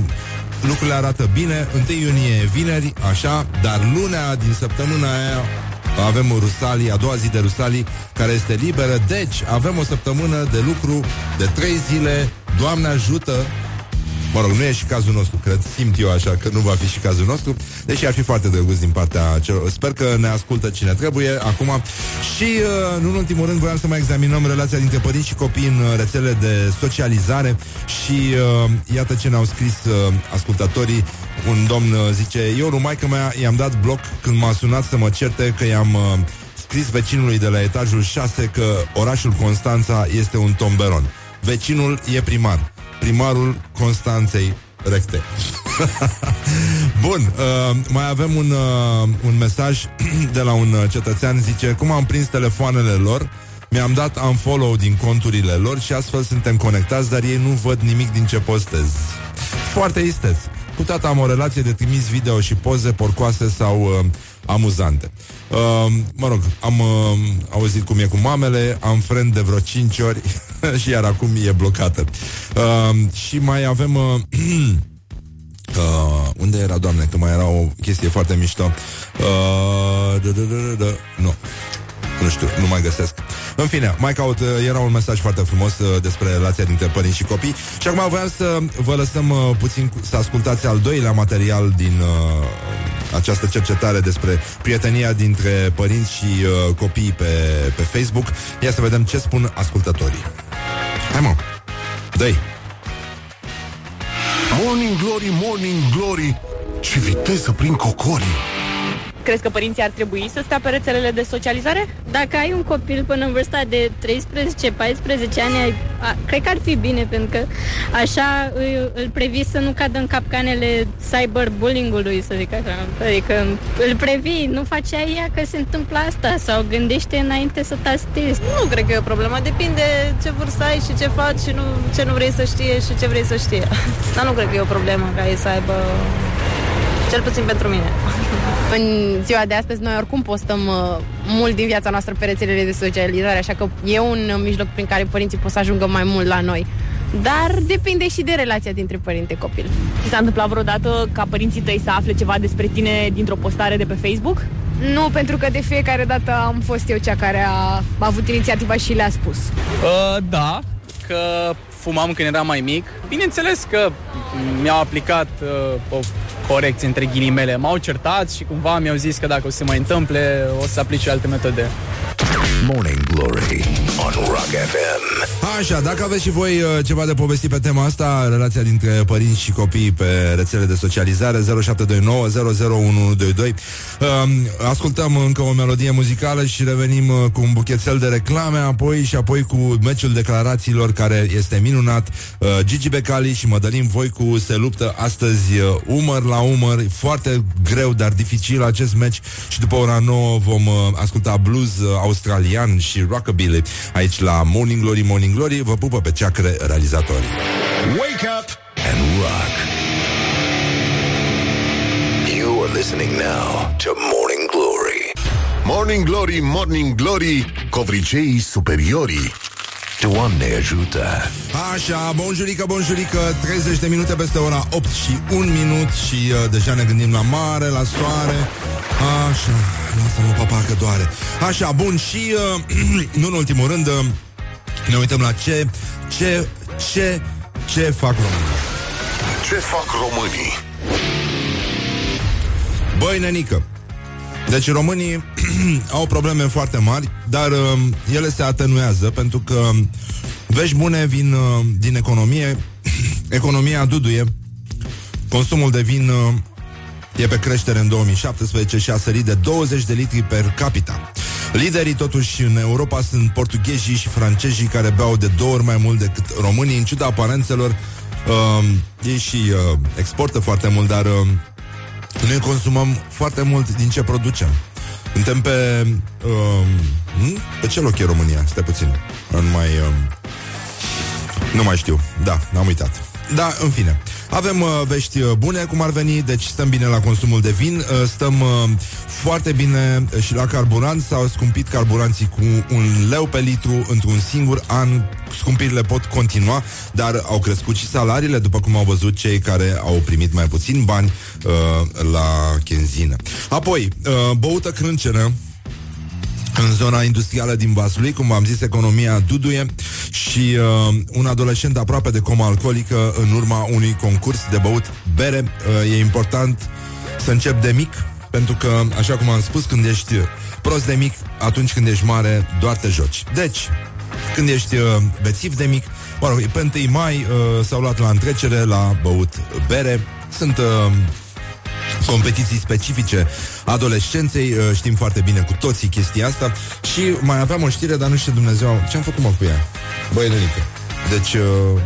lucrurile arată bine. 1 iunie vineri, așa, dar lunea din săptămâna aia avem Rusalii, a doua zi de Rusalii, care este liberă. Deci, avem o săptămână de lucru de trei zile. Doamne ajută! Mă rog, nu e și cazul nostru, cred, simt eu așa că nu va fi și cazul nostru, deși ar fi foarte drăguț din partea celor. Sper că ne ascultă cine trebuie acum. Și, uh, nu în ultimul rând, voiam să mai examinăm relația dintre părinți și copii în uh, rețele de socializare și uh, iată ce ne-au scris uh, ascultatorii. Un domn uh, zice, eu, rumaică mea, i-am dat bloc când m-a sunat să mă certe că i-am... Uh, scris vecinului de la etajul 6 că orașul Constanța este un tomberon. Vecinul e primar. Primarul Constanței recte. Bun, uh, mai avem un, uh, un mesaj de la un uh, cetățean, zice, cum am prins telefoanele lor, mi-am dat unfollow din conturile lor și astfel suntem conectați, dar ei nu văd nimic din ce postez. Foarte isteț. Cu tata am o relație de trimis video și poze porcoase sau uh, amuzante. Uh, mă rog, am uh, auzit cum e cu mamele, am friend de vreo 5 ori și iar acum e blocată. Uh, și mai avem... Uh, Uh, unde era, doamne, că mai era o chestie foarte mișto uh, da, da, da, da, da. Nu nu știu, nu mai găsesc. În fine, mai caut, uh, era un mesaj foarte frumos uh, despre relația dintre părinți și copii și acum voiam să vă lăsăm uh, puțin să ascultați al doilea material din uh, această cercetare despre prietenia dintre părinți și uh, copii pe, pe Facebook. Ia să vedem ce spun ascultătorii. Hai mă, dă Morning Glory, Morning Glory Ce viteză prin cocorii Crezi că părinții ar trebui să stea pe rețelele de socializare? Dacă ai un copil până în vârsta de 13-14 ani, ai, a, cred că ar fi bine, pentru că așa îl, îl previi să nu cadă în capcanele cyberbullying-ului, să zic așa. Adică îl previi, nu face ea că se întâmplă asta sau gândește înainte să tastezi. Nu cred că e o problemă, depinde ce vârstă ai și ce faci și nu, ce nu vrei să știe și ce vrei să știe. Dar nu cred că e o problemă ca ei să aibă cel puțin pentru mine. În ziua de astăzi noi oricum postăm uh, mult din viața noastră pe rețelele de socializare, așa că e un uh, mijloc prin care părinții pot să ajungă mai mult la noi. Dar depinde și de relația dintre părinte-copil. Ți s-a întâmplat vreodată ca părinții tăi să afle ceva despre tine dintr-o postare de pe Facebook? Nu, pentru că de fiecare dată am fost eu cea care a, a avut inițiativa și le-a spus. Uh, da, că fumam când eram mai mic. Bineînțeles că mi-au aplicat uh, o corecție între ghilimele. M-au certat și cumva mi-au zis că dacă o să se mai întâmple, o să aplice alte metode. Morning Glory on Rock FM. Așa, dacă aveți și voi uh, ceva de povesti pe tema asta, relația dintre părinți și copii pe rețele de socializare 0729 00122. Uh, ascultăm încă o melodie muzicală și revenim uh, cu un buchețel de reclame, apoi și apoi cu meciul declarațiilor care este minunat. Uh, Gigi Becali și Mădălin Voicu se luptă astăzi uh, umăr la umăr, foarte greu, dar dificil acest meci și după ora 9 vom uh, asculta blues uh, australian și rockabilly aici la Morning Glory, Morning Glory. Vă pupă pe ceacre realizatorii. Wake up and rock. You are listening now to Morning Glory. Morning Glory, Morning Glory Covriceii superiorii Doamne ajută! Așa, bonjurică, bonjurică 30 de minute peste ora 8 și 1 minut Și uh, deja ne gândim la mare, la soare Așa, lasă-mă papa că doare Așa, bun, și uh, nu în ultimul rând uh, Ne uităm la ce, ce, ce, ce fac românii Ce fac românii? Băi, nenică deci românii au probleme foarte mari, dar uh, ele se atenuează pentru că vești bune vin uh, din economie, economia duduie, consumul de vin uh, e pe creștere în 2017 și a sărit de 20 de litri per capita. Liderii totuși în Europa sunt portughezii și francezii care beau de două ori mai mult decât românii, în ciuda aparențelor. Uh, ei și uh, exportă foarte mult, dar uh, noi consumăm foarte mult din ce producem. Suntem pe... Uh, pe ce loc e România? Stai puțin. Nu mai... Uh, nu mai știu. Da, am uitat. Da, în fine. Avem uh, vești uh, bune, cum ar veni, deci stăm bine la consumul de vin, uh, stăm uh, foarte bine și la carburant, s-au scumpit carburanții cu un leu pe litru într-un singur an, scumpirile pot continua, dar au crescut și salariile, după cum au văzut cei care au primit mai puțin bani uh, la chenzină. Apoi, uh, băută crâncenă, în zona industrială din Vaslui, cum am zis, economia duduie și și uh, un adolescent aproape de coma alcoolică în urma unui concurs de băut bere. Uh, e important să încep de mic, pentru că, așa cum am spus, când ești prost de mic, atunci când ești mare, doar te joci. Deci, când ești uh, bețiv de mic, mă rog, pe 1 mai uh, s-au luat la întrecere la băut bere. Sunt uh, competiții specifice adolescenței, uh, știm foarte bine cu toții chestia asta și mai aveam o știre, dar nu știu Dumnezeu ce-am făcut mă cu ea. Băi, Lenică. Deci uh,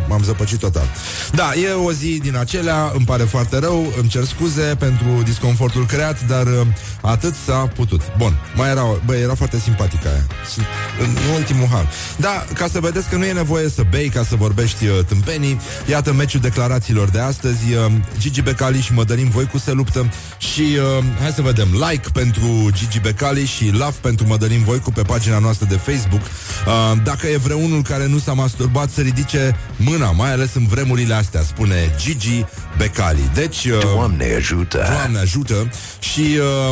m-am zăpăcit total. Da, e o zi din acelea, îmi pare foarte rău, îmi cer scuze pentru disconfortul creat, dar uh, atât s-a putut. Bun, mai era, bă, era foarte simpatică aia. S- În ultimul hal. Da, ca să vedeți că nu e nevoie să bei ca să vorbești uh, tâmpenii, iată meciul declarațiilor de astăzi. Uh, Gigi Becali și Mădălin Voicu se luptă și uh, hai să vedem like pentru Gigi Becali și love pentru Mădălin Voicu pe pagina noastră de Facebook. Uh, dacă e vreunul care nu s-a masturbat să ridice mâna, mai ales în vremurile astea, spune Gigi Becali. Deci, uh, Doamne ajută! Doamne ajută și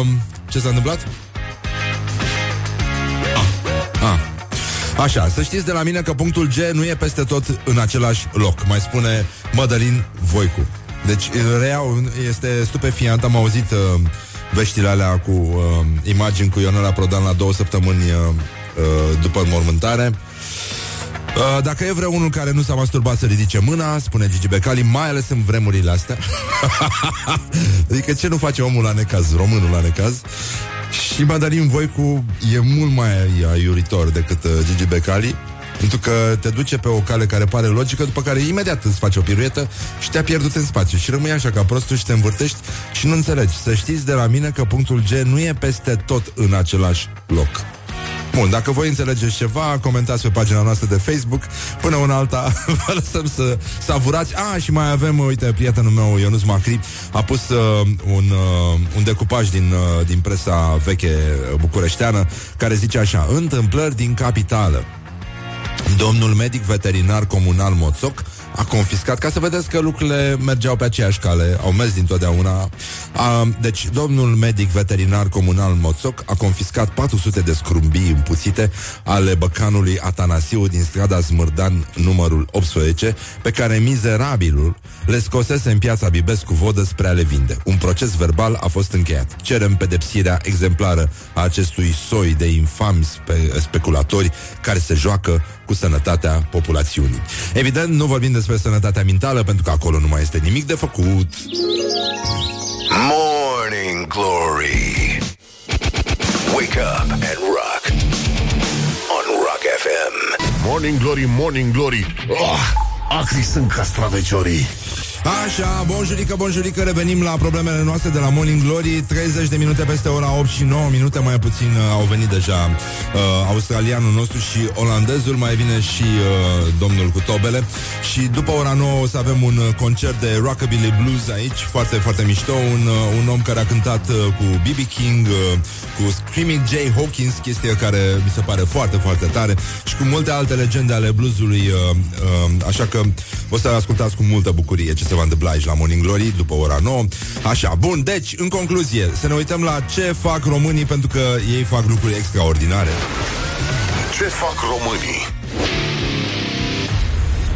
uh, ce s-a întâmplat? Ah. Ah. Așa, să știți de la mine că punctul G nu e peste tot în același loc, mai spune Mădălin Voicu. Deci, reiau, este stupefiant, am auzit uh, veștile alea cu uh, imagini cu Ionela Prodan la două săptămâni uh, uh, după înmormântare. Uh, dacă e vreunul care nu s-a masturbat să ridice mâna, spune Gigi Becali, mai ales în vremurile astea. adică ce nu face omul la necaz, românul la necaz? Și Madarin Voicu e mult mai aiuritor decât uh, Gigi Becali pentru că te duce pe o cale care pare logică După care imediat îți face o piruetă Și te-a pierdut în spațiu Și rămâi așa ca prostul și te învârtești Și nu înțelegi Să știți de la mine că punctul G nu e peste tot în același loc Bun, dacă voi înțelegeți ceva, comentați pe pagina noastră de Facebook. Până una alta, vă lăsăm să savurați. Ah, și mai avem, uite, prietenul meu, Ionuț Macri, a pus uh, un, uh, un decupaj din, uh, din presa veche bucureșteană, care zice așa, întâmplări din capitală. Domnul medic veterinar comunal Moțoc a confiscat, ca să vedeți că lucrurile mergeau pe aceeași cale, au mers dintotdeauna. A, deci, domnul medic veterinar comunal Moțoc a confiscat 400 de scrumbii împuțite ale băcanului Atanasiu din strada Zmârdan numărul 18, pe care mizerabilul le scosese în piața Bibescu vodă spre a le vinde. Un proces verbal a fost încheiat. Cerem pedepsirea exemplară a acestui soi de infami spe- speculatori care se joacă cu sănătatea populațiunii. Evident, nu vorbim despre sănătatea mentală, pentru că acolo nu mai este nimic de făcut. Morning Glory. Wake up and rock. On Rock FM Morning Glory, Morning Glory. Oh, Acri sunt castraveciorii Așa, bonjurică, bonjurică, revenim la problemele noastre de la Morning Glory. 30 de minute peste ora 8 și 9 minute Mai puțin uh, au venit deja uh, australianul nostru și olandezul. Mai vine și uh, domnul cu tobele. Și după ora 9 o să avem un uh, concert de Rockabilly Blues aici Foarte, foarte mișto. Un, uh, un om care a cântat uh, cu B.B. King uh, Cu Screaming Jay Hawkins Chestie care mi se pare foarte, foarte tare Și cu multe alte legende ale bluesului uh, uh, Așa că o să ascultați cu multă bucurie ce se va întâmpla aici la Morning Glory după ora 9. Așa, bun, deci, în concluzie, să ne uităm la ce fac românii pentru că ei fac lucruri extraordinare. Ce fac românii?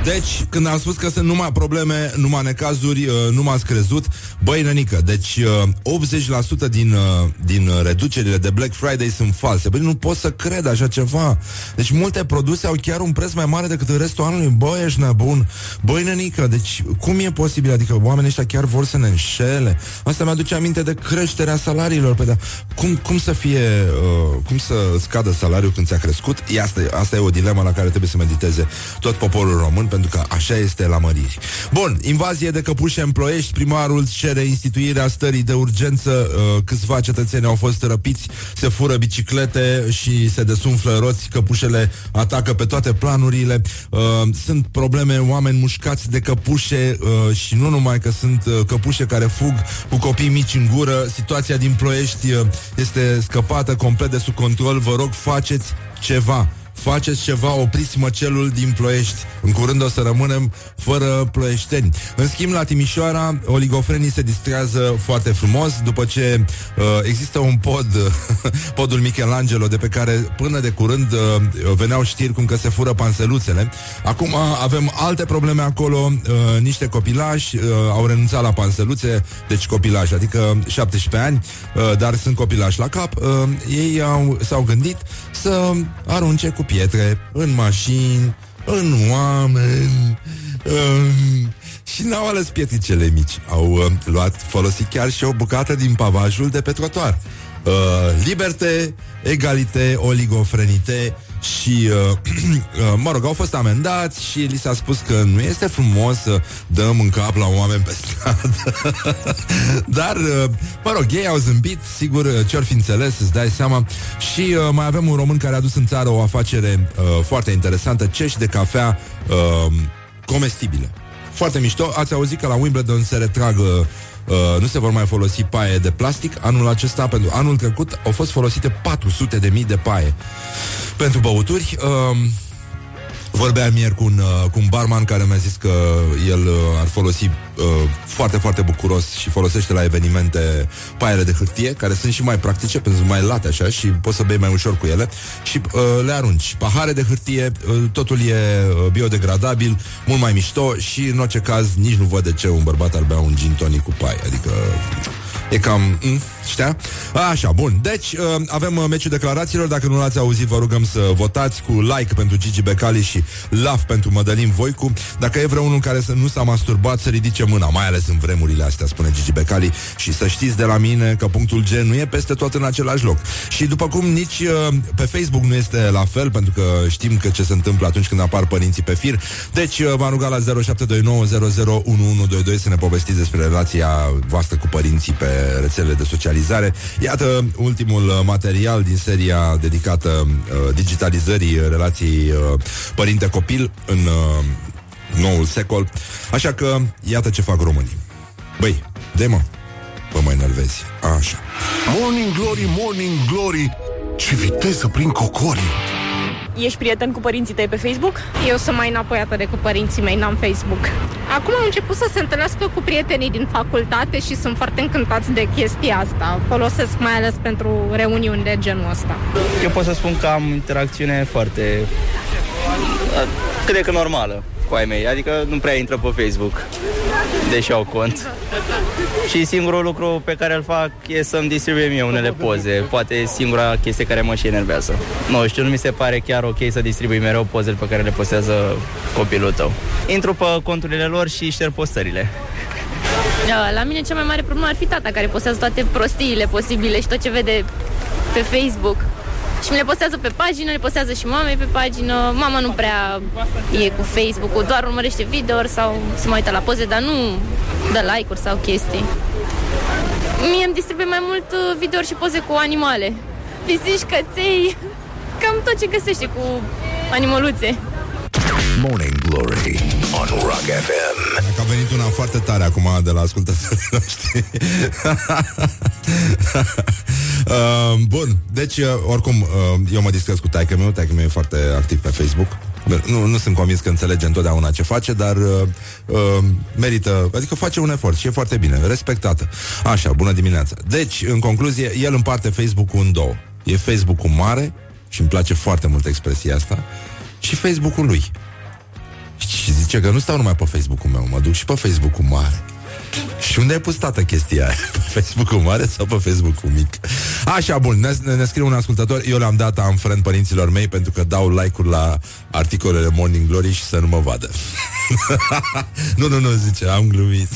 Deci, când am spus că sunt numai probleme, numai necazuri, uh, nu m-ați crezut, băi, nănică, deci uh, 80% din, uh, din uh, reducerile de Black Friday sunt false. Băi, nu pot să cred așa ceva. Deci multe produse au chiar un preț mai mare decât în restul anului. Băi, ești nebun. Băi, nănică, deci cum e posibil? Adică oamenii ăștia chiar vor să ne înșele. Asta mi-aduce aminte de creșterea salariilor. Pe da, cum, cum să fie, uh, cum să scadă salariul când ți-a crescut? E asta, asta e o dilemă la care trebuie să mediteze tot poporul român pentru că așa este la măriri. Bun, invazie de căpușe în ploiești, primarul cere instituirea stării de urgență, uh, câțiva cetățeni au fost răpiți, se fură biciclete și se desumflă roți, căpușele atacă pe toate planurile, uh, sunt probleme, oameni mușcați de căpușe uh, și nu numai că sunt uh, căpușe care fug cu copii mici în gură, situația din ploiești uh, este scăpată complet de sub control, vă rog faceți ceva faceți ceva, opriți măcelul din ploiești. În curând o să rămânem fără ploieșteni. În schimb, la Timișoara, oligofrenii se distrează foarte frumos după ce uh, există un pod, podul Michelangelo, de pe care până de curând uh, veneau știri cum că se fură panseluțele. Acum avem alte probleme acolo, uh, niște copilași uh, au renunțat la panseluțe, deci copilași, adică 17 ani, uh, dar sunt copilași la cap. Uh, ei au, s-au gândit să arunce cu pietre în mașini, în oameni, uh, și n-au ales pietricele mici. Au uh, luat, folosit chiar și o bucată din pavajul de pe trotuar. Uh, liberte, egalite, oligofrenite și, uh, uh, mă rog, au fost amendați și li s-a spus că nu este frumos să dăm în cap la oameni pe stradă. Dar, uh, mă rog, ei au zâmbit, sigur, uh, ce-or fi înțeles, îți dai seama. Și uh, mai avem un român care a dus în țară o afacere uh, foarte interesantă, cești de cafea uh, comestibile. Foarte mișto. Ați auzit că la Wimbledon se retrag uh, Uh, nu se vor mai folosi paie de plastic anul acesta, pentru anul trecut au fost folosite 400 de mii de paie pentru băuturi. Uh, Vorbeam ieri cu un, uh, cu un barman care mi-a zis că el uh, ar folosi uh, foarte, foarte bucuros și folosește la evenimente paiele de hârtie, care sunt și mai practice, pentru că mai late așa și poți să bei mai ușor cu ele și uh, le arunci. Pahare de hârtie, uh, totul e uh, biodegradabil, mult mai mișto și în orice caz nici nu văd de ce un bărbat ar bea un gin tonic cu paie, adică e cam... Mm, știa? Așa, bun. Deci, uh, avem uh, meciul declarațiilor. Dacă nu l-ați auzit, vă rugăm să votați cu like pentru Gigi Becali și love pentru Mădălin Voicu. Dacă e vreunul care să nu s-a masturbat, să ridice mâna, mai ales în vremurile astea, spune Gigi Becali. Și să știți de la mine că punctul G nu e peste tot în același loc. Și după cum nici uh, pe Facebook nu este la fel, pentru că știm că ce se întâmplă atunci când apar părinții pe fir. Deci, uh, v-am rugat la 0729001122 să ne povestiți despre relația voastră cu părinții pe rețelele de socializare. Iată ultimul uh, material din seria dedicată uh, digitalizării uh, relației uh, părinte-copil în uh, noul secol. Așa că iată ce fac românii. Băi, de mă, vă mai enervezi. Așa. Morning Glory, Morning Glory Ce viteză prin cocorii Ești prieten cu părinții tăi pe Facebook? Eu sunt mai înapoiată decât părinții mei, n-am Facebook. Acum au început să se întâlnească cu prietenii din facultate și sunt foarte încântați de chestia asta. Folosesc mai ales pentru reuniuni de genul ăsta. Eu pot să spun că am interacțiune foarte... cât de că normală cu ai mei, adică nu prea intră pe Facebook, deși au cont. Și singurul lucru pe care îl fac e să-mi distribuie mie unele poze. Poate e singura chestie care mă și enervează. Nu știu, nu mi se pare chiar ok să distribui mereu pozele pe care le postează copilul tău. Intru pe conturile lor și șterg postările. Da, La mine cea mai mare problemă ar fi tata care postează toate prostiile posibile și tot ce vede pe Facebook. Și mi le postează pe pagină, le postează și mamei pe pagină. Mama nu prea e cu Facebook-ul, doar urmărește video sau se mai uită la poze, dar nu dă like-uri sau chestii. Mie îmi distribuie mai mult uh, video și poze cu animale. Pisici, căței, cam tot ce găsește cu animăluțe. Morning Glory on Rock FM. Că a venit una foarte tare acum de la ascultătorii noștri. uh, bun, deci, uh, oricum, uh, eu mă distrez cu taică meu, taică meu e foarte activ pe Facebook. Nu, nu sunt convins că înțelege întotdeauna ce face, dar uh, uh, merită, adică face un efort și e foarte bine, respectată. Așa, bună dimineața. Deci, în concluzie, el împarte Facebook-ul în două. E Facebook-ul mare și îmi place foarte mult expresia asta și Facebook-ul lui. Și zice că nu stau numai pe Facebook-ul meu, mă duc și pe Facebook-ul mare. Și unde ai pus tată chestia aia? Pe Facebook-ul mare sau pe Facebook-ul mic? Așa, bun, ne, ne scrie un ascultător Eu le-am dat am friend părinților mei Pentru că dau like-uri la articolele Morning Glory Și să nu mă vadă Nu, nu, nu, zice, am glumit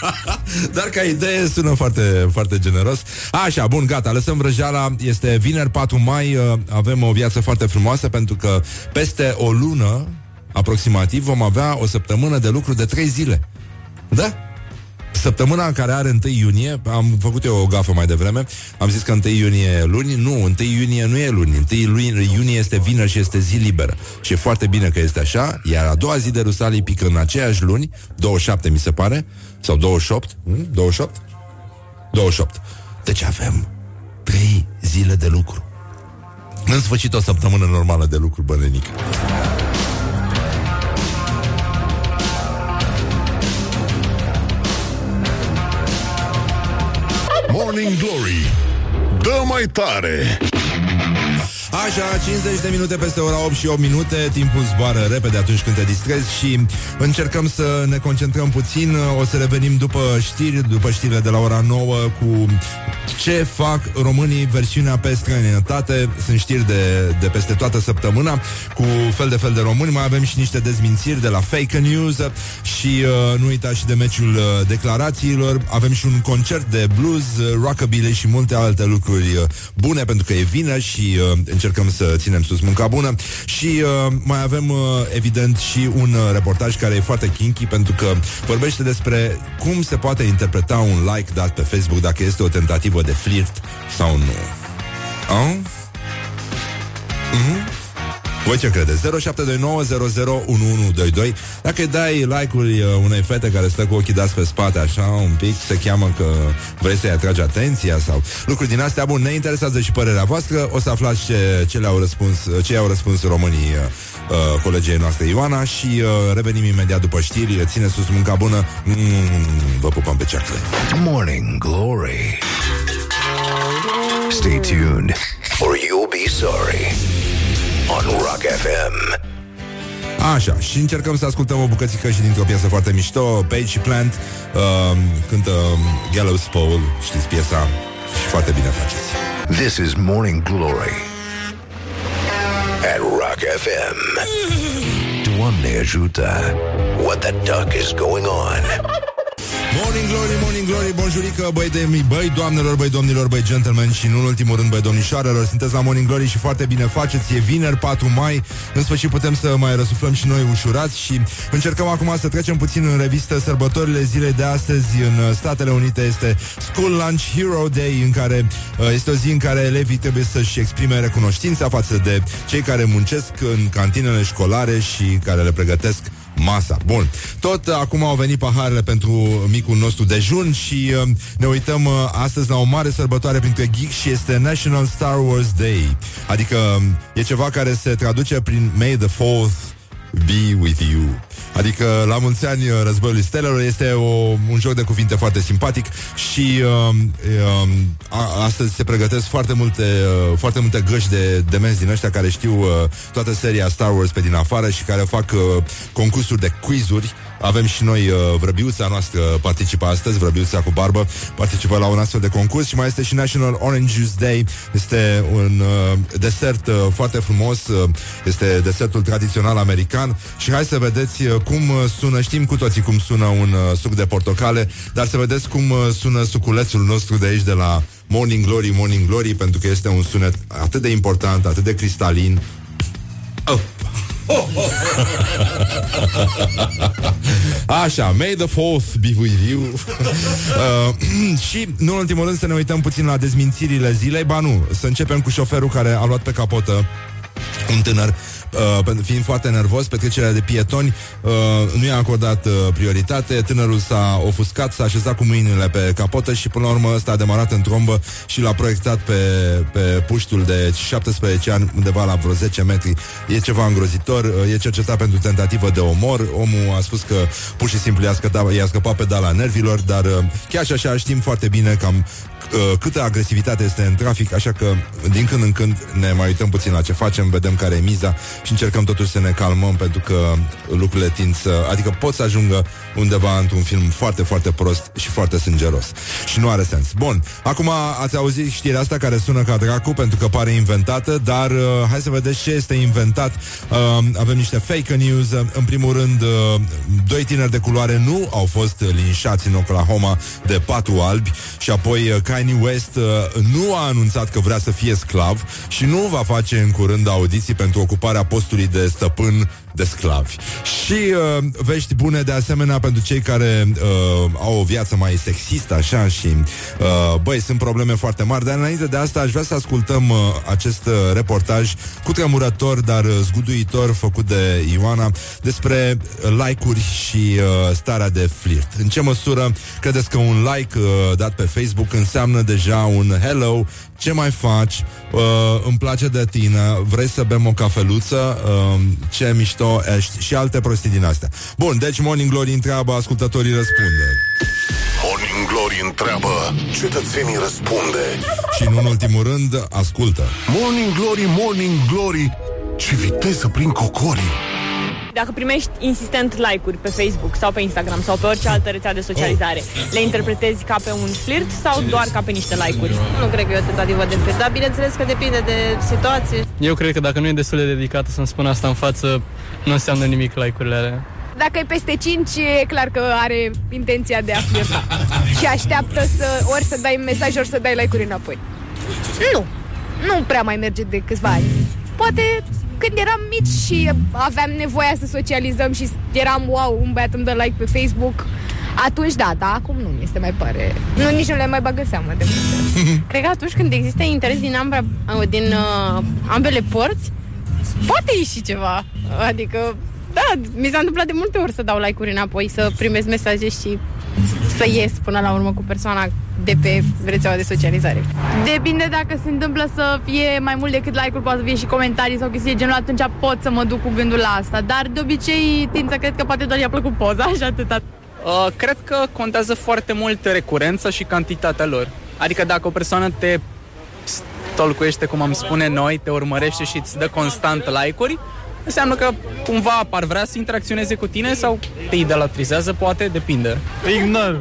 Dar ca idee sună foarte, foarte generos Așa, bun, gata, lăsăm vrăjeala Este vineri 4 mai Avem o viață foarte frumoasă Pentru că peste o lună Aproximativ vom avea o săptămână de lucru de 3 zile Da? Săptămâna care are 1 iunie, am făcut eu o gafă mai devreme, am zis că 1 iunie e luni, nu, 1 iunie nu e luni, 1 iunie este vineri și este zi liberă. Și e foarte bine că este așa, iar a doua zi de Rusalii pică în aceeași luni, 27 mi se pare, sau 28, hm? 28? 28. Deci avem 3 zile de lucru. În sfârșit o săptămână normală de lucru, bănenic. Morning Glory. Dă mai tare Așa, 50 de minute peste ora 8 și 8 minute Timpul zboară repede atunci când te distrezi Și încercăm să ne concentrăm puțin. O să revenim după știri După știrile de la ora 9 Cu ce fac românii Versiunea pe străinătate. Sunt știri de, de peste toată săptămâna Cu fel de fel de români. Mai avem și niște dezmințiri de la fake news Și uh, nu uita și de meciul uh, declarațiilor. Avem și un concert de blues uh, Rockabilly și multe alte lucruri uh, bune Pentru că e vină și uh, încercăm să ținem sus munca bună și uh, mai avem uh, evident și un uh, reportaj care e foarte kinky pentru că vorbește despre cum se poate interpreta un like dat pe Facebook dacă este o tentativă de flirt sau nu. Oh? Mm-hmm. Voi ce credeți? 0729001122 Dacă îi dai like-uri uh, unei fete care stă cu ochii dați pe spate așa un pic, se cheamă că vrei să-i atragi atenția sau lucruri din astea, bun, ne interesează și părerea voastră, o să aflați ce, ce le-au răspuns, ce au răspuns românii uh, uh, colegii noastre Ioana. Și uh, revenim imediat după știri, ține sus munca bună, mm, vă pupăm pe ceacle. Morning Glory. Stay tuned or you'll be sorry on Rock FM. Așa, și încercăm să ascultăm o bucățică și dintr-o piesă foarte mișto, Page și Plant, uh, cântă um, Gallows Pole, știți piesa, și foarte bine faceți. This is Morning Glory at Rock FM. Doamne ajută! What the duck is going on? Morning Glory, Morning Glory, bonjurică, băi de mi, băi doamnelor, băi domnilor, băi gentlemen și în ultimul rând, băi domnișoarelor, sunteți la Morning Glory și foarte bine faceți, e vineri 4 mai, în sfârșit putem să mai răsuflăm și noi ușurați și încercăm acum să trecem puțin în revistă sărbătorile zilei de astăzi în Statele Unite. Este School Lunch Hero Day, în care uh, este o zi în care elevii trebuie să-și exprime recunoștința față de cei care muncesc în cantinele școlare și care le pregătesc masa. Bun. Tot uh, acum au venit paharele pentru micul nostru dejun și uh, ne uităm uh, astăzi la o mare sărbătoare printre geek și este National Star Wars Day. Adică um, e ceva care se traduce prin May the 4th be with you. Adică la mulți ani uh, războiul stelelor este o, un joc de cuvinte foarte simpatic și uh, uh, a, astăzi se pregătesc foarte multe, uh, foarte multe găși de demenți din ăștia care știu uh, toată seria Star Wars pe din afară și care fac uh, concursuri de quizuri avem și noi uh, vrăbiuța noastră participă astăzi, vrăbiuța cu barbă, participă la un astfel de concurs și mai este și National Orange Juice Day. Este un uh, desert uh, foarte frumos, uh, este desertul tradițional american și hai să vedeți uh, cum uh, sună, știm cu toții cum sună un uh, suc de portocale, dar să vedeți cum uh, sună suculețul nostru de aici de la Morning Glory, Morning Glory, pentru că este un sunet atât de important, atât de cristalin. Oh. Așa, May the fourth be with you. Uh, Și, nu în ultimul rând, să ne uităm puțin la dezmințirile zilei. Ba nu, să începem cu șoferul care a luat pe capotă un tânăr uh, fiind foarte nervos, petrecerea de pietoni uh, nu i-a acordat uh, prioritate, tânărul s-a ofuscat, s-a așezat cu mâinile pe capotă și până la urmă ăsta a demarat în trombă și l-a proiectat pe, pe puștul de 17 ani undeva la vreo 10 metri. E ceva îngrozitor, uh, e cercetat pentru tentativă de omor, omul a spus că pur și simplu i-a scăpat, i-a scăpat pedala nervilor, dar uh, chiar și așa știm foarte bine cam uh, câtă agresivitate este în trafic, așa că din când în când ne mai uităm puțin la ce facem, vedem care e miza și încercăm totuși să ne calmăm pentru că lucrurile tind să... Adică pot să ajungă undeva într-un film foarte, foarte prost și foarte sângeros. Și nu are sens. Bun, acum ați auzit știrea asta care sună ca dracu pentru că pare inventată, dar uh, hai să vedeți ce este inventat. Uh, avem niște fake news. În primul rând, uh, doi tineri de culoare nu au fost linșați în Oklahoma de patru albi și apoi uh, Kanye West uh, nu a anunțat că vrea să fie sclav și nu va face în curând audiții pentru ocuparea postului de stăpân de sclavi. Și uh, vești bune de asemenea pentru cei care uh, au o viață mai sexistă așa și uh, băi, sunt probleme foarte mari, dar înainte de asta aș vrea să ascultăm uh, acest uh, reportaj cu tremurător, dar uh, zguduitor făcut de Ioana despre uh, like-uri și uh, starea de flirt. În ce măsură credeți că un like uh, dat pe Facebook înseamnă înseamnă deja un hello, ce mai faci, uh, îmi place de tine, vrei să bem o cafeluță, uh, ce mișto ești și alte prostii din astea. Bun, deci Morning Glory întreabă, ascultătorii răspunde. Morning Glory întreabă, cetățenii răspunde. Și în ultimul rând, ascultă. Morning Glory, Morning Glory, ce viteză prin cocorii. Dacă primești insistent like-uri pe Facebook sau pe Instagram sau pe orice altă rețea de socializare, le interpretezi ca pe un flirt sau doar ca pe niște like-uri? Nu cred că e o tentativă de flirt, dar bineînțeles că depinde de situație. Eu cred că dacă nu e destul de dedicată să-mi spun asta în față, nu înseamnă nimic like-urile alea. Dacă e peste 5, e clar că are intenția de a flirta. și așteaptă să ori să dai mesaj, ori să dai like-uri înapoi. Nu. Nu prea mai merge de câțiva ani. Poate când eram mici și aveam nevoia să socializăm și eram, wow, un băiat îmi dă like pe Facebook, atunci da, da, acum nu mi se mai pare. Nu, nici nu le mai bag în seamă de multe. Cred că atunci când există interes din, ambra, din uh, ambele părți, poate ieși ceva. Adică, da, mi s-a întâmplat de multe ori să dau like-uri înapoi, să primesc mesaje și să ies până la urmă cu persoana de pe rețeaua de socializare. Depinde dacă se întâmplă să fie mai mult decât like-uri, poate să fie și comentarii sau chestii de genul, atunci pot să mă duc cu gândul la asta. Dar de obicei tind să cred că poate doar i-a plăcut poza și atâta. Uh, cred că contează foarte mult recurența și cantitatea lor. Adică dacă o persoană te stolcuiește, cum am spune noi, te urmărește și îți dă constant like-uri, înseamnă că cumva par vrea să interacționeze cu tine sau te idolatrizează, poate, depinde. Ignor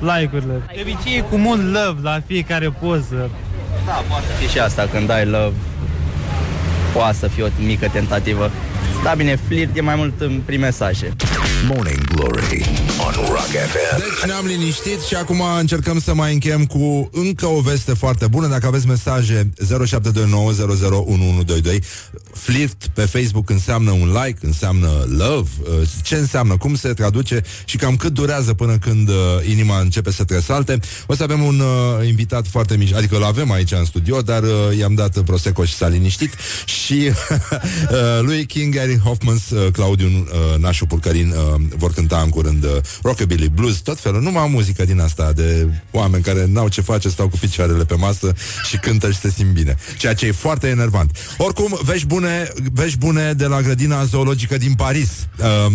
like-urile. De obicei cu mult love la fiecare poză. Da, poate fi și asta, când dai love, poate să fie o mică tentativă. Da, bine, flirt e mai mult în prin mesaje. Morning Glory on Rock FM. Deci ne-am liniștit și acum încercăm să mai încheiem cu încă o veste foarte bună. Dacă aveți mesaje 0729001122 Flirt pe Facebook înseamnă un like, înseamnă love. Uh, Ce înseamnă, cum se traduce? Și cam cât durează până când uh, inima începe să tresalte O să avem un uh, invitat foarte mic Adică îl avem aici în studio Dar uh, i-am dat Prosecco și s-a liniștit. Și uh, lui King, Gary Hoffman, uh, Claudiu uh, Nașu Purcărin uh, Vor cânta în curând uh, Rockabilly Blues Tot felul, numai muzică din asta De oameni care n-au ce face Stau cu picioarele pe masă și cântă și se simt bine Ceea ce e foarte enervant Oricum, vești bune, vești bune de la grădina zoologică din Paris uh,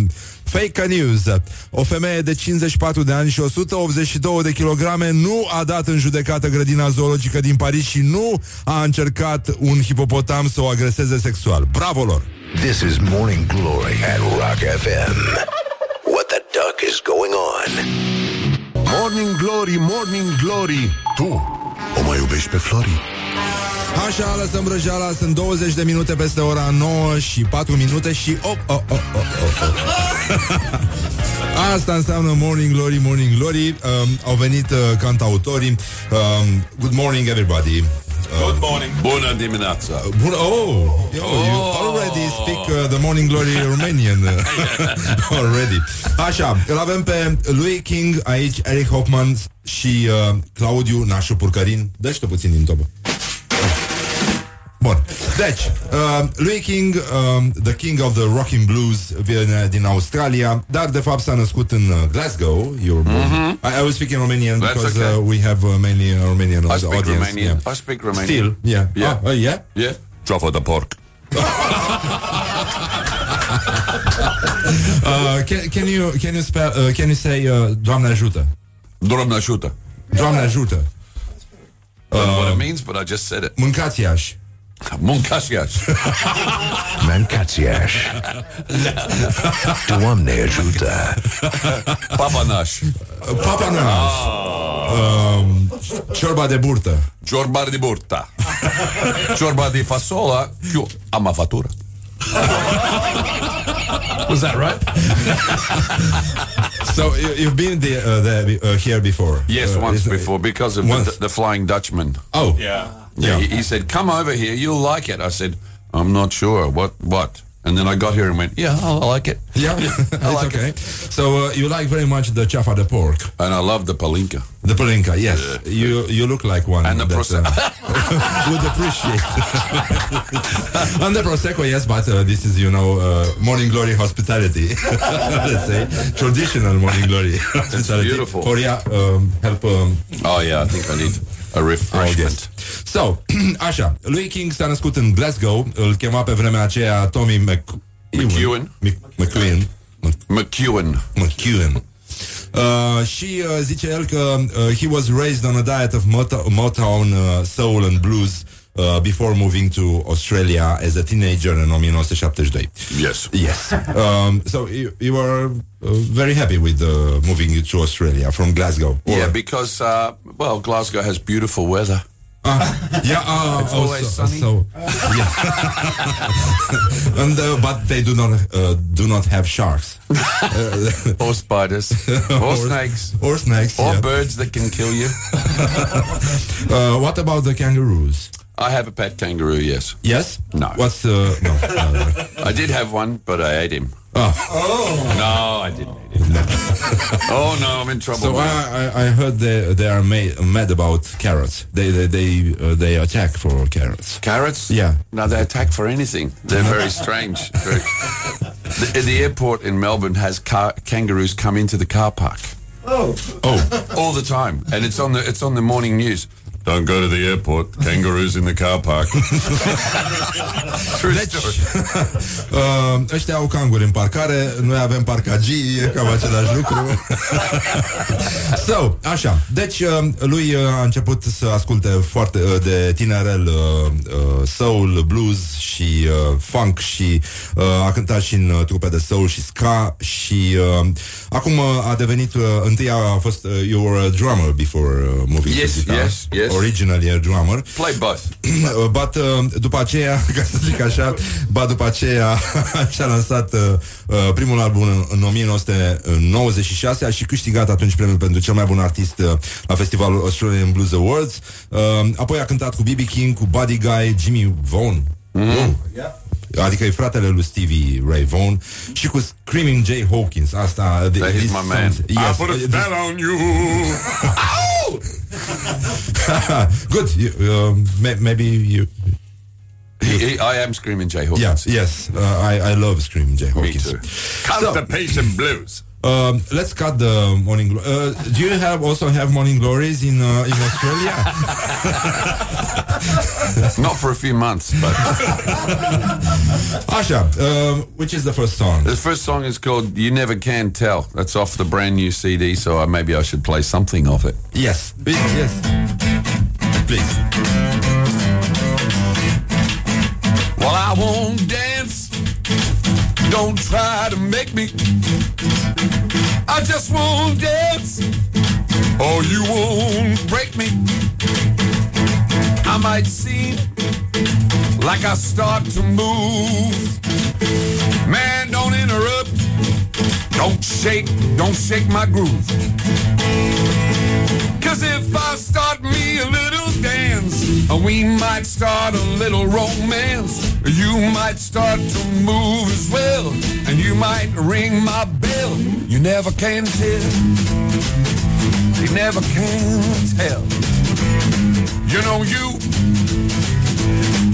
Fake news. O femeie de 54 de ani și 182 de kilograme nu a dat în judecată grădina zoologică din Paris și nu a încercat un hipopotam să o agreseze sexual. Bravo lor! This is Morning Glory at Rock FM. What the duck is going on? Morning Glory, Morning Glory, tu o mai iubești pe Flori? Așa, lăsăm vrăjeala, sunt 20 de minute peste ora 9 și 4 minute și... Oh, oh, oh, oh, oh, oh. Asta înseamnă Morning Glory, Morning Glory um, Au venit uh, cantautorii um, Good morning everybody Good morning. Bună dimineața. Bun, oh, yo, you already speak uh, the Morning Glory Romanian uh, already. Așa, îl avem pe lui King aici, Eric Hoffman și uh, Claudiu Nașu Purcărin. Dă-și puțin din tobă. Bun. Deci, uh, lui King, uh, the king of the rocking blues, vine din Australia, dar de fapt s-a născut în uh, Glasgow. You're born. Mhm. I, I will speak in Romanian That's because okay. uh, we have uh, mainly a Romanian I speak audience. Romanian. Yeah. I speak Romanian. Still, yeah. Yeah. Ah, uh, yeah. Yeah. Truffle the pork. Uh, can, can you can you spell uh, can you say uh, Doamne ajută? Doamne ajută. Doamne ajută. I don't know what it means, but I just said it. Mâncați Iași. Mâncați Iași. Doamne ajută. Papanaș. Papa Naș. Um, ciorba de burtă. Ciorba de burta. Ciorba de fasola cu amafatură. Was that right? so you, you've been the, uh, there, uh, here before? Yes, Uh, once before because of the, the Flying Dutchman. Oh. Yeah. Yeah. He, he said, "Come over here. You'll like it." I said, "I'm not sure. What? What?" And then I got here and went, "Yeah, I like it." Yeah, it's okay. It. So uh, you like very much the chafa de pork. And I love the palinka. The palinka, yes. You you look like one And the prosecco. uh, would appreciate. and the prosecco, yes, but uh, this is you know uh, morning glory hospitality. Let's say traditional morning glory hospitality. It's beautiful. Korea, um, help. Um, Oh yeah, I think I need a a refreshment. guest. So, așa, lui King s-a născut în Glasgow, îl chema pe vremea aceea Tommy Mc... McEwen. McEwen. McEwen. McEwen. Uh, și uh, zice el că uh, he was raised on a diet of Mota- Motown, uh, soul and blues uh, before moving to Australia as a teenager in 1972. Yes. Yes. Um, so you, you were uh, very happy with uh, moving to Australia from Glasgow. or- Yeah, because uh, well, Glasgow has beautiful weather. Yeah, uh, It's always also- sunny. also- yeah. and uh, but they do not uh, do not have sharks or spiders, or snakes, or snakes, or yeah. birds that can kill you. uh, what about the kangaroos? I have a pet kangaroo. Yes. Yes. No. What's the? no? no. I did have one, but I ate him. Oh. No, I didn't eat him. oh no, I'm in trouble. So. I, I, I heard they they are made, mad about carrots. They they they, uh, they attack for carrots. Carrots? Yeah. No, they attack for anything. They're very strange. Very... The, the airport in Melbourne has car, kangaroos come into the car park. Oh. Oh. All the time, and it's on the it's on the morning news. Don't go to the airport. Kangaroos in the car park. True story. Uh, ăștia au canguri în parcare, noi avem parcagii, e cam același lucru. so, așa. Deci, uh, lui uh, a început să asculte foarte uh, de tinerel uh, uh, soul, blues și uh, funk și uh, a cântat și în uh, trupe de soul și ska și uh, acum uh, a devenit, uh, întâi a fost, uh, you were a drummer before uh, moving Yes, to guitar. yes, yes. Originally a drummer. Play both. But, uh, după aceea, ca să zic așa, ba după aceea și-a lansat uh, uh, primul album în, în 1996, a și câștigat atunci premiul pentru cel mai bun artist uh, la festivalul Australian Blues Awards. Uh, apoi a cântat cu B.B. King, cu Buddy Guy, Jimmy Vaughan. Mhm. Wow. Adică e fratele lui Stevie Ray Vaughan și cu Screaming Jay Hawkins. Asta That is my man. I put a spell on you. Good. You, uh, may, maybe you. He, he, I am screaming Jay Hawkins. Yes, yes. Uh, I, I love Screaming Jay Me Hawkins. too. Constipation blues. Um, let's cut the morning. Glo- uh, do you have also have morning glories in uh, in Australia? Not for a few months, but Asha, um, which is the first song? the first song is called "You Never Can Tell." That's off the brand new CD, so maybe I should play something of it. Yes, please, yes, please. Well, I won't dance. Don't try to make me. I just won't dance. Or you won't break me. I might seem like I start to move. Man, don't interrupt. Don't shake, don't shake my groove. Cause if I start me a little we might start a little romance. You might start to move as well, and you might ring my bell. You never can tell. You never can tell. You know you,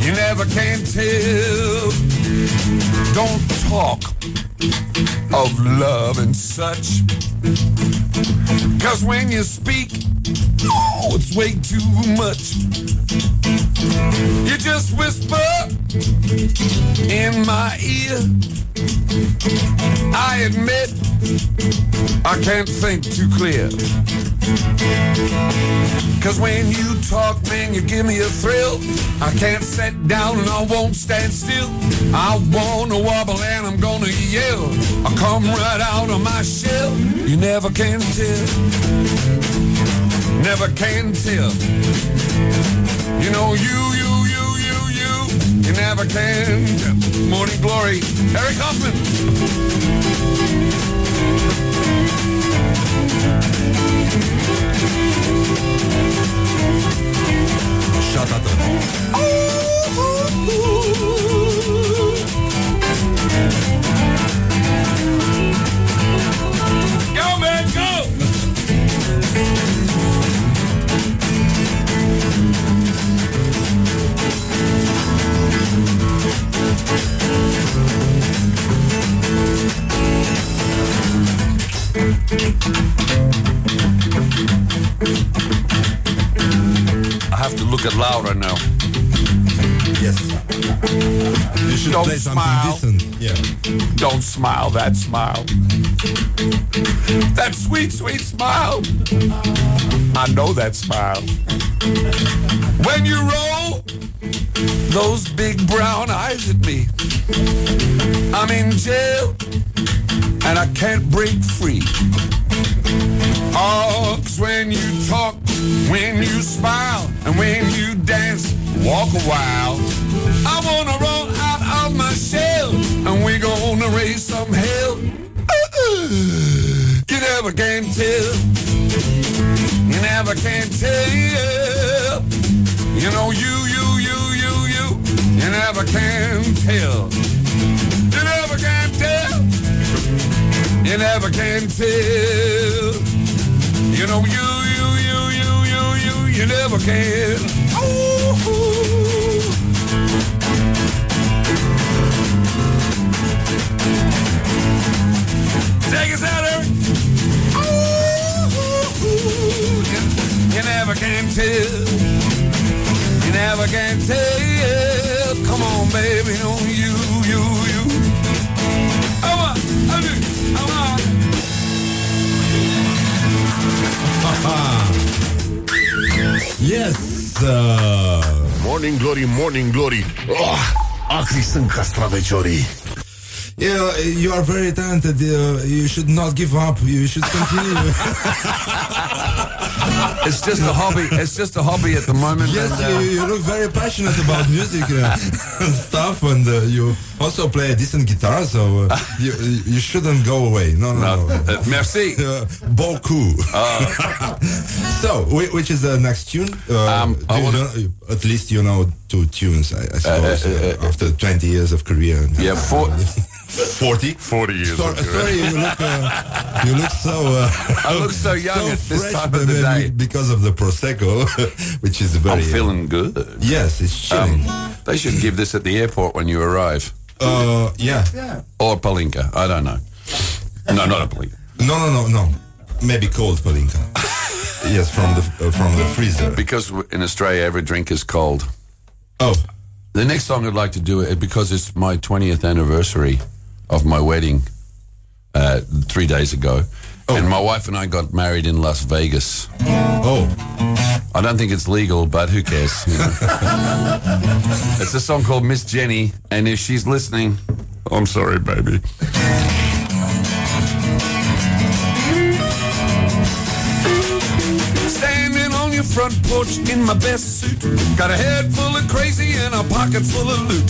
you never can tell. Don't talk of love and such. Cause when you speak, oh, it's way too much. You just whisper in my ear. I admit, I can't think too clear. Cause when you talk, man, you give me a thrill. I can't sit down and I won't stand still. I wanna wobble and I'm gonna yell. I come right out of my shell. You never can tell. Never can tell. You know, you, you, you, you, you, you never can. tell. Morning glory, Eric Hoffman. Shut up. Oh, oh, oh. Go, man, go! get louder now. Yes. You should Don't play something smile. Yeah. Don't smile that smile. That sweet, sweet smile. I know that smile. When you roll those big brown eyes at me, I'm in jail and I can't break free. Oh, when you talk, when you smile, and when you dance, walk a while. I wanna roll and we gonna raise some hell. You never can tell. You never can tell. You know you, you, you, you, you. You never can tell. You never can tell. You never can tell. You know you, you, you, you, you, you, you never can. Ooh. Take us out, Eric. You, never can tell. You never can tell. Come on, baby, no, you, you, you. Come on, I do, come on. Yes. Uh... Morning Glory, Morning Glory. Oh, acri sunt castraveciorii. Yeah, you are very talented. Uh, you should not give up. You should continue. It's just a hobby. It's just a hobby at the moment. yes, and, uh, you, you look very passionate about music uh, and stuff, and uh, you also play a decent guitar. So uh, you you shouldn't go away. No, no, no. uh, merci. Uh, beaucoup. so, whi- which is the next tune? Uh, Um, know- at least you know two tunes, I, I suppose, after 20 years of career. Yeah, four, 40? 40 years. So, sorry, you look, uh, you look so. Uh, I look so young at this time of the day. because of the prosecco, which is very. I'm feeling good. Yes, it's chilling. Um, they should give this at the airport when you arrive. Uh, yeah. Or Palinka. I don't know. No, not a Palinka. No, no, no, no. Maybe cold palinka. yes, from the uh, from the freezer. Because in Australia, every drink is cold. Oh, The next song I'd like to do it because it's my 20th anniversary of my wedding uh, three days ago. And my wife and I got married in Las Vegas. oh, I don't think it's legal, but who cares? you know? it's a song called Miss Jenny, and if she's listening, I'm sorry, baby. Standing on your front porch in my best suit. Got a head full of crazy and a pocket full of loot.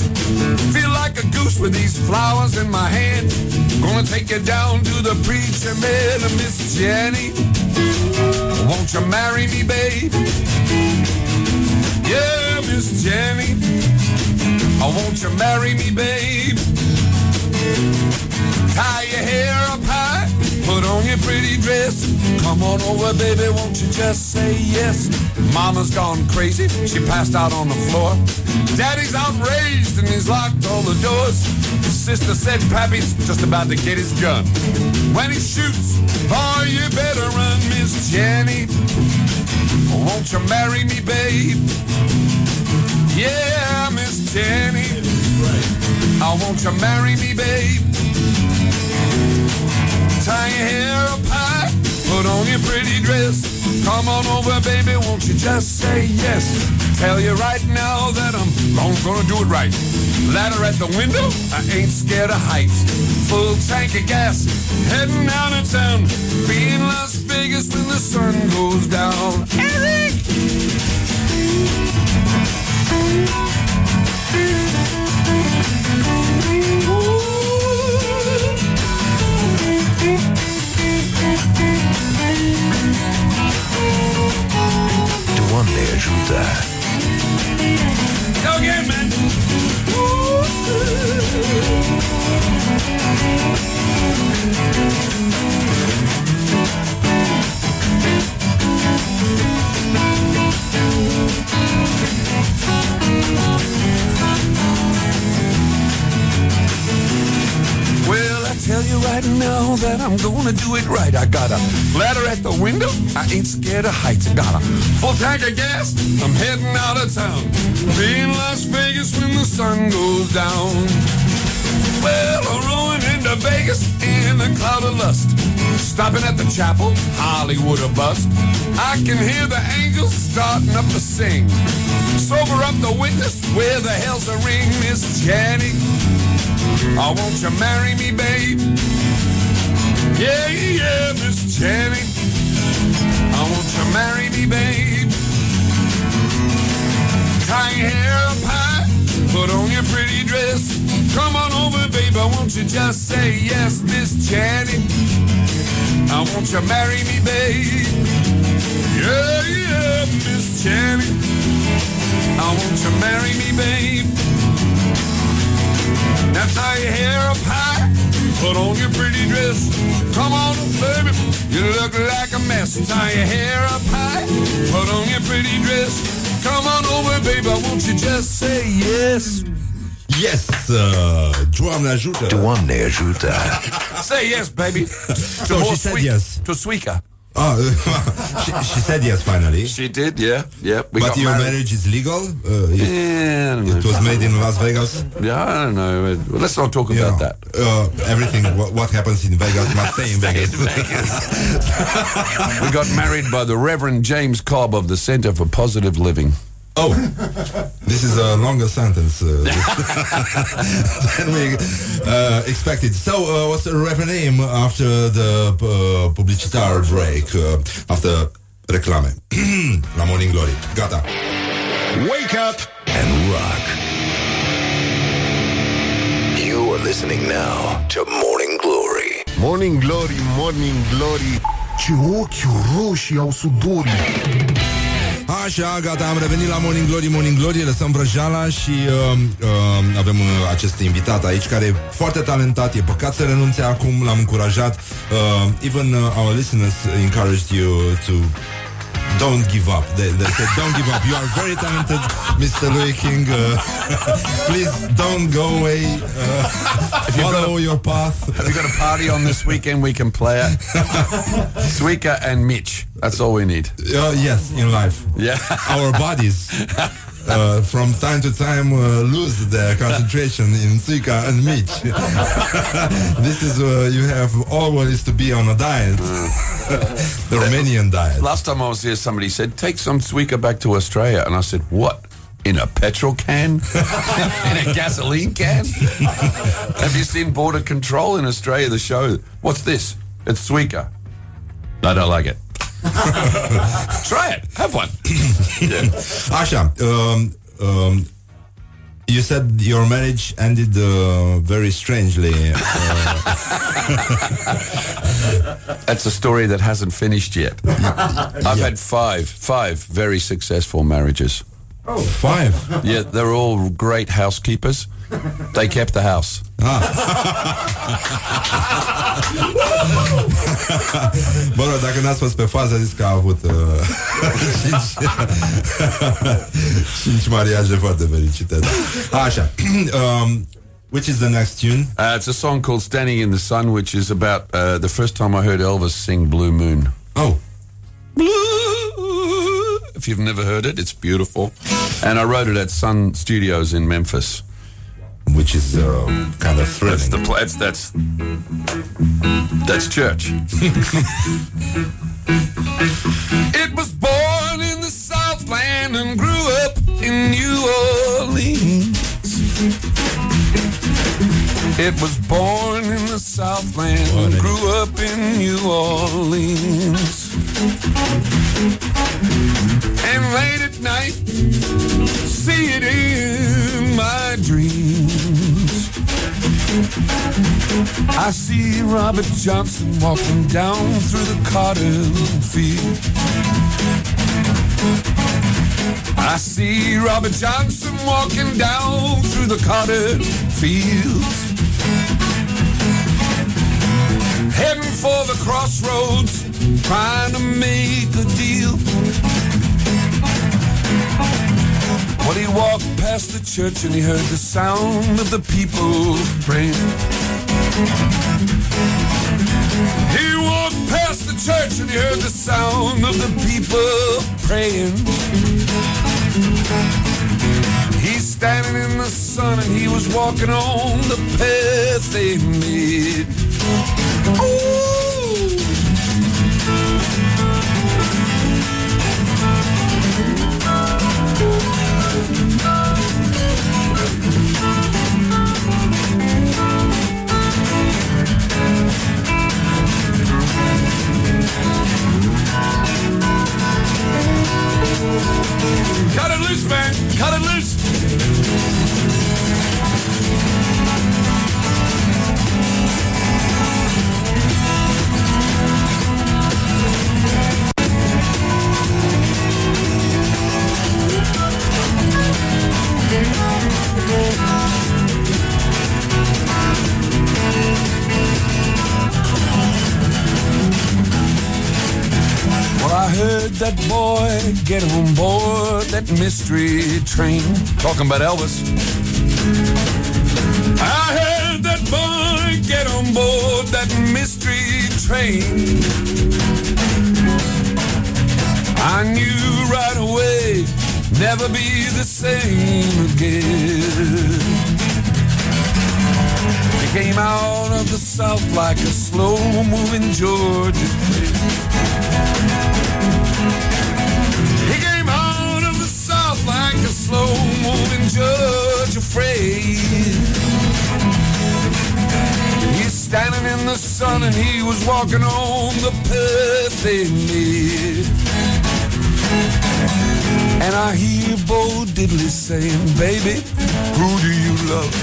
Feel like a goose with these flowers in my hand. Gonna take you down to the preacher man, Miss Jenny. Won't you marry me, babe? Yeah, Miss Jenny. Oh, won't you marry me, babe? Tie your hair up high, put on your pretty dress. Come on over, baby, won't you just say yes? Mama's gone crazy, she passed out on the floor. Daddy's outraged and he's locked all the doors. Sister said Pappy's just about to get his gun. When he shoots, oh, you better run, Miss Jenny. Won't you marry me, babe? Yeah, Miss Jenny. Oh, won't you marry me, babe? Tie your hair up high, put on your pretty dress. Come on over, baby, won't you just say yes? Tell you right now that I'm gonna, do it right. Ladder at the window, I ain't scared of heights. Full tank of gas, heading out of town. Be in Las Vegas when the sun goes down. Right now that I'm gonna do it right. I got a ladder at the window. I ain't scared of heights. I got a full tank of gas. I'm heading out of town. Be in Las Vegas when the sun goes down. Well, I'm rolling into Vegas in a cloud of lust. Stopping at the chapel, Hollywood or bust. I can hear the angels starting up to sing. Sober up the witness, where the hell's the ring, Miss Janet? Oh, won't you marry me, babe? Yeah, yeah, Miss Janet. Oh, won't you marry me, babe? Tie your hair up high, put on your pretty dress. Come on over, babe, I won't you just say yes, Miss Janet? I oh, won't you marry me, babe? Yeah, yeah, Miss Janet. I oh, won't you marry me, babe? Now tie your hair up high, put on your pretty dress. Come on, baby, you look like a mess. Tie your hair up high, put on your pretty dress. Come on over, baby, won't you just say yes? Yes! Uh, Doamne ajută! Doamne ajută! Say yes, baby. So she said sweet, yes. To Suica. Ah, she, she said yes finally. She did, yeah, yeah. We but your married. marriage is legal? Uh, it, Yeah, I don't know. it was made in Las Vegas? Yeah, I don't know. Well, Let's not talk about that. Uh, everything, what, what happens in Vegas must stay in Vegas. we got married by the Reverend James Cobb of the Center for Positive Living. Oh, this is a longer sentence uh, than we uh, expected. So, uh, what's the reverend name after the uh, publicitar break? Uh, after reclame. La Morning Glory. Gata. Wake up and rock. You are listening now to Morning Glory. Morning Glory, Morning Glory Ce ochi roșii au sudorii Așa, gata, am revenit la Morning Glory, Morning Glory, lăsăm vrăjeala și uh, uh, avem uh, acest invitat aici care e foarte talentat, e păcat să renunțe acum, l-am încurajat. Uh, even uh, our listeners encouraged you to don't give up. They, they said, don't give up. You are very talented, Mr. Louis King. Uh, please don't go away. Uh, follow your path. Have you got a party on this weekend we can play it. Suica and Mitch. That's all we need. Uh, yes, in life. Yeah. Our bodies. Uh, from time to time uh, lose their concentration in Suika and meat. this is uh, you have always to be on a diet, the Romanian diet. Last time I was here, somebody said, take some Suica back to Australia. And I said, what? In a petrol can? in a gasoline can? Have you seen Border Control in Australia, the show? What's this? It's Suica. I don't like it. Try it. Have one. Asha, um, um, you said your marriage ended uh, very strangely. Uh, That's a story that hasn't finished yet. I've had five, five very successful marriages. Oh, five. Yeah, they're all great housekeepers. They kept the house. Bă, rog, dacă n-ați fost pe fază, zis că a avut uh, cinci, cinci mariaje foarte fericite. Da. Așa. um, which is the next tune? Uh, it's a song called Standing in the Sun, which is about uh, the first time I heard Elvis sing Blue Moon. Oh. If you've never heard it, it's beautiful. And I wrote it at Sun Studios in Memphis. Which is uh, kind of thrilling. That's the pla- that's, that's that's church. it was born in the Southland and grew up in New Orleans. It was born in the Southland and grew up in New Orleans. And late at night, see it in my dreams. I see Robert Johnson walking down through the cotton field. I see Robert Johnson walking down through the cotton fields. Heading for the crossroads, trying to make a deal. Well, he walked past the church and he heard the sound of the people praying. He walked past the church and he heard the sound of the people praying. He's standing in the sun and he was walking on the path they made. Ooh. Cut it loose, man. Cut it loose. I heard that boy get on board that mystery train. Talking about Elvis. I heard that boy get on board that mystery train. I knew right away, never be the same again. He came out of the south like a slow-moving Georgia like a slow-moving Georgia freight. He's standing in the sun and he was walking on the path they. And I hear Bo Diddley saying, baby, who do you love?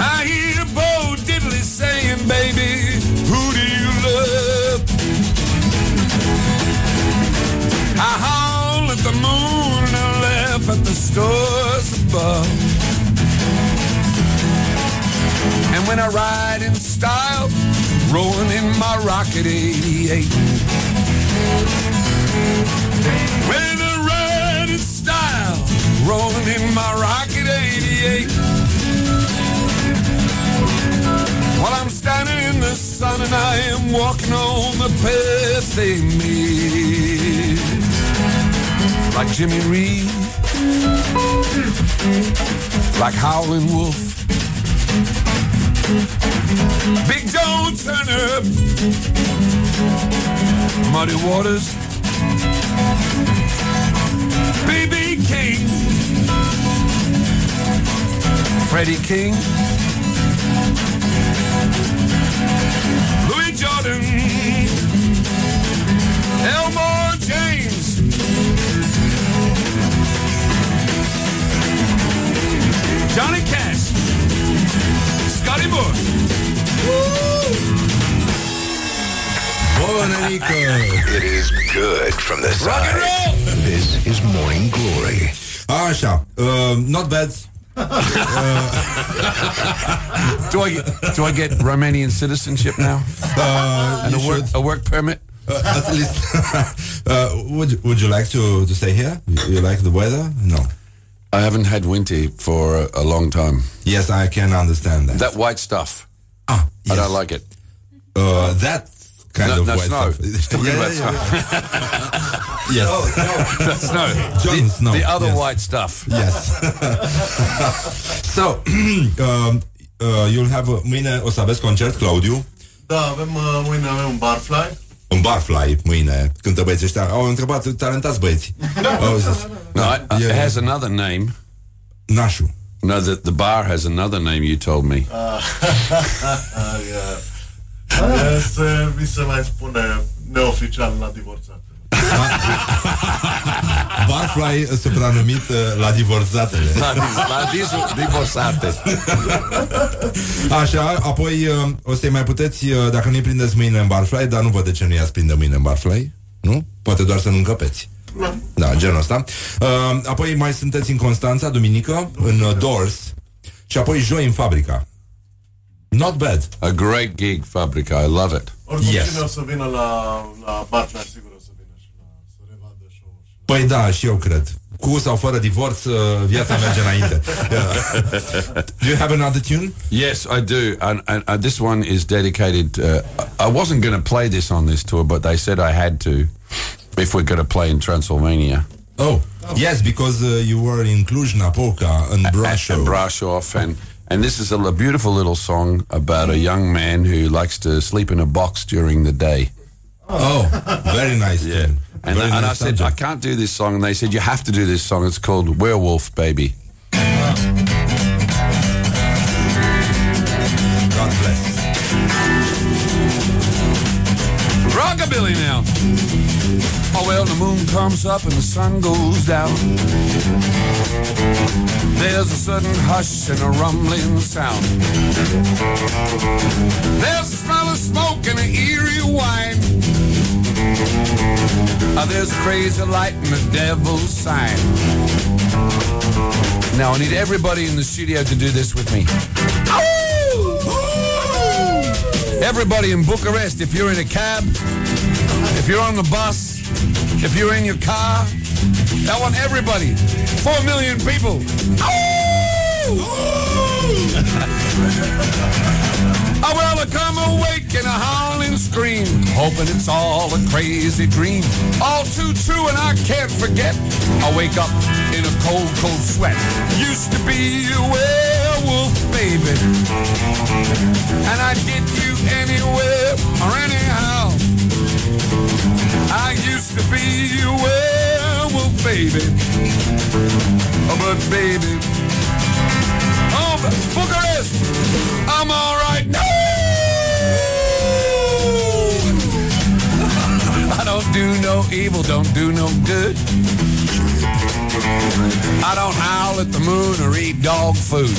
I hear Bo Diddley saying, baby, who do you love? I stars above. And when I ride in style, rolling in my rocket 88. When I ride in style, rolling in my rocket 88. While I'm standing in the sun and I am walking on the path they made. Like Jimmy Reed, like Howlin' Wolf, Big Joe Turner, Muddy Waters, BB King, Freddie King, Louis Jordan, Elmore James, Johnny Cash, Scotty Moore. Bunănică! It is good from the side. This is Morning Glory. Așa, uh, not bad. do I get, do I get Romanian citizenship now? Uh, and a work, a work permit? Uh, at least, uh, would would you like to, to stay here? You, you like the weather? No. I haven't had Winty for a, a long time. Yes, I can understand that. That white stuff. Ah, I don't like it. Uh, that kind no, of no, white snow. stuff. Talking Yeah, about yeah, snow. Yes. That's snow. John the, Snow, The other yes. white stuff. Yes. so, um, uh, you'll have uh, mâine o să aveți concert, Claudiu. Da, avem, uh, mâine avem un barfly. Un barfly mâine, cântă băieții ăștia. Au întrebat, talentați băieți. Au zis, No, I, I- it has another name. Nașu. No, the, the bar has another name you told me. Uh, yeah. Uh, se, mi se mai spune neoficial la divorțat. Barfly uh, supranumit uh, la divorțatele. La, dis- la dis- divorțate. Așa, apoi uh, o să-i mai puteți, uh, dacă nu-i prindeți mâine în barfly, dar nu văd de ce nu i-ați prinde mâine în barfly, nu? Poate doar să nu încăpeți. Da, genul ăsta. Uh, apoi mai sunteți în Constanța, duminică, în uh, Doors, și apoi joi în Fabrica. Not bad. A great gig, Fabrica. I love it. Oricum Yes. cine o să vină la, la barfly, sigur Păi da, și eu cred. Cu sau fără divorț, uh, viața merge înainte. Do you have another tune? Yes, I do, and, and, and this one is dedicated. Uh, I wasn't going to play this on this tour, but they said I had to if we're going to play in Transylvania. Oh, yes, because uh, you were in Cluj-Napoca and Brasov. And Brasov, and and this is a, a beautiful little song about a young man who likes to sleep in a box during the day. Oh, very nice. Yeah. tune. And, I nice said, I can't do this song. And they said, you have to do this song. It's called Werewolf Baby. God bless. Rockabilly now. Oh, well, the moon comes up and the sun goes down. There's a sudden hush and a rumbling sound. There's a smell of smoke and an eerie whine. Uh, there's a crazy light and the devil's sign. Now I need everybody in the studio to do this with me. Everybody in Bucharest, if you're in a cab, if you're on the bus, if you're in your car, I want everybody, four million people. I will I come awake in a howling scream, hoping it's all a crazy dream. All too true and I can't forget. I wake up in a cold, cold sweat. Used to be a werewolf, baby. And I'd get you anywhere or anyhow. I used to be a werewolf, baby. Oh, but baby, oh, but Bucharest, I'm all right now. I don't do no evil, don't do no good. I don't howl at the moon or eat dog food.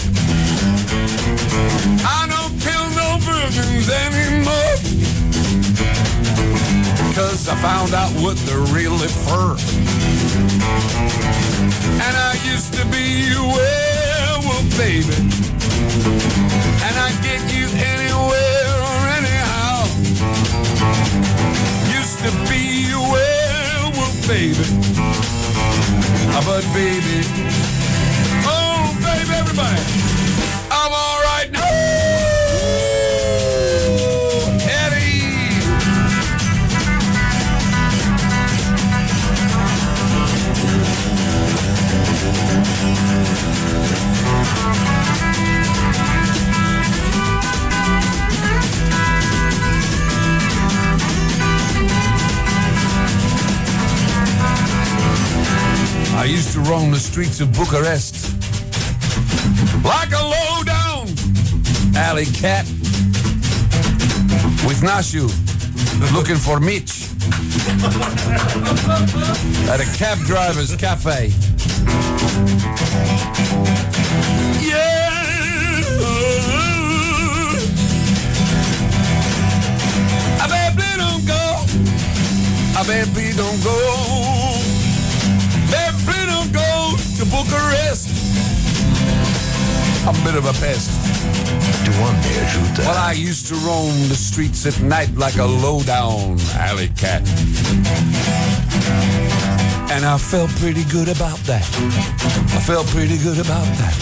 I don't kill no virgins anymore. Cause I found out what they're really for. And I used to be a werewolf, baby. And I get you anywhere or anyhow. Used to be a werewolf, baby. But baby, oh baby, everybody, I'm all right now. I used to roam the streets of Bucharest like a low-down alley cat with Nashu looking for Mitch at a cab driver's cafe. Yeah. I baby don't go. I baby don't go. Baby don't go to Bucharest. I'm a bit of a pest. Well, I used to roam the streets at night like a low-down alley cat. And I felt pretty good about that. I felt pretty good about that.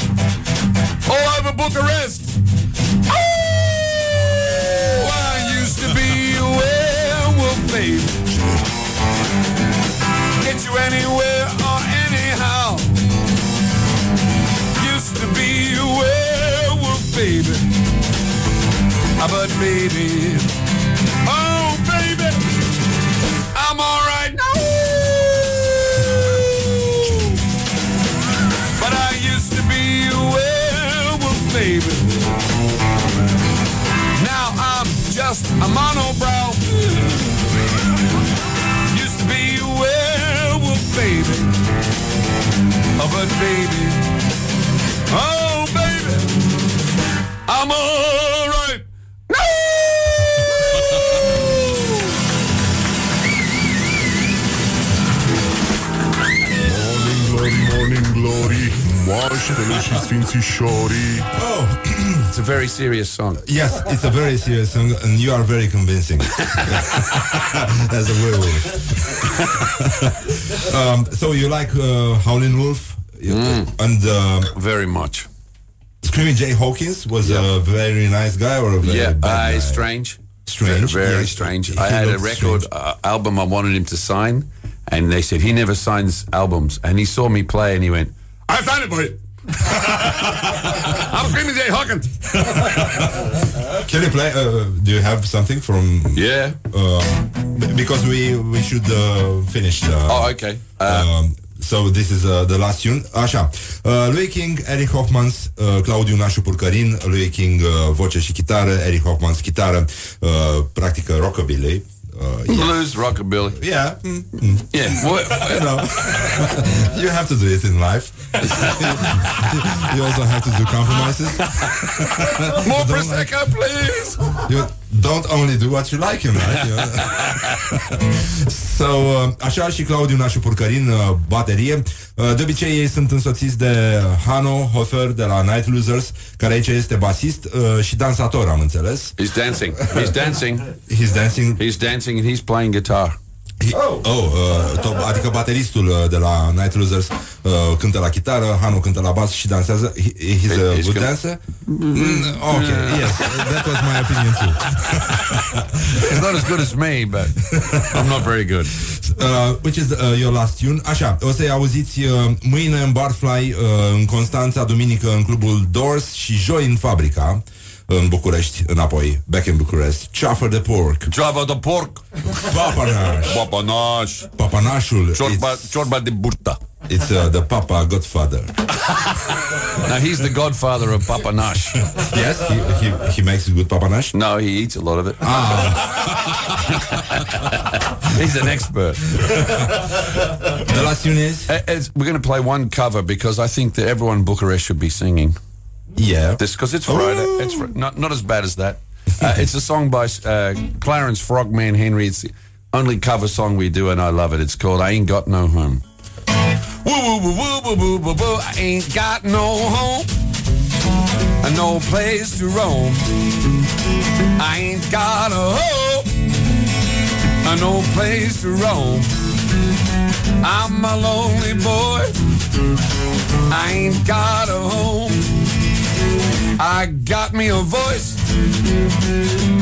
All over Bucharest. Oh, I used to be a werewolf, baby. Get you anywhere baby. Ah, But baby, oh baby, I'm all right now. But I used to be a werewolf, baby. Now I'm just a monobrow. Used to be a werewolf, baby. Oh, but baby, oh I'm all right. No! Morning glory, morning glory Paștele și Sfințișorii. Oh, It's a very serious song. Yes, it's a very serious song, and you are very convincing as a werewolf. um, so you like uh, Howlin' Wolf, You- and uh, very much. Screaming Jay Hawkins was a very nice guy or a very yeah, bad uh, guy? strange. Strange, Very, very yes. strange. He I had a record uh, album I wanted him to sign, and they said he never signs albums. And he saw me play, and he went, I found it for you. I'm Screaming Jay Hawkins. Can you play? Uh, do you have something from? Yeah. Uh, because we we should uh, finish. Uh, Oh, okay. um, so this is uh, the last tune. Așa. Uh, lui King, Eric Hoffmans, uh, Claudiu Nașu Purcărin, lui King uh, voce și chitară, Eric Hoffmans chitară, uh, practică rockabilly. Uh, blues, rockabilly. Yeah. Mm. Yeah. What, you know, you have to do it in life. you also have to do compromises. More prosecco, please. You don't only do what you like in life. You know? so, uh, așa și Claudiu Nașu Purcărin, uh, baterie. Uh, de obicei ei sunt însoțiți de Hano Hofer de la Night Losers, care aici este basist uh, și dansator, am înțeles. He's dancing. He's dancing. He's dancing. He's dancing and he's playing guitar. He, oh, uh, top, adică bateristul uh, de la Night Losers uh, cântă la chitară, Hanu cântă la bas și dansează. He, he's a He's good good. dancer? Mm, ok, yes, that was my opinion too. He's not as good as me, but I'm not very good. Uh, which is uh, your last tune. Așa, o să-i auziți uh, mâine în Barfly, uh, în Constanța, duminică în clubul Doors și joi în Fabrica, în București, înapoi, back in Bucharest. Chaffer de porc. Java de porc. Papanaș. Papanaș. Papanașul. Ciorba, It's, ciorba de burta. it's uh, the Papa Godfather. Now he's the godfather of papanash. Yes, he, he, he makes a good papanash. No, he eats a lot of it. Ah. he's an expert. the last tune is? Uh, we're going to play one cover because I think that everyone in Bucharest should be singing. Yeah. This because it's Friday. It's fr- not not as bad as that. Uh, it's a song by uh, Clarence Frogman Henry. It's the only cover song we do, and I love it. It's called "I Ain't Got No Home." Woo woo woo woo woo woo woo woo. I ain't got no home, and no place to roam. I ain't got a home, and no place to roam. I'm a lonely boy. I ain't got a home. I got me a voice,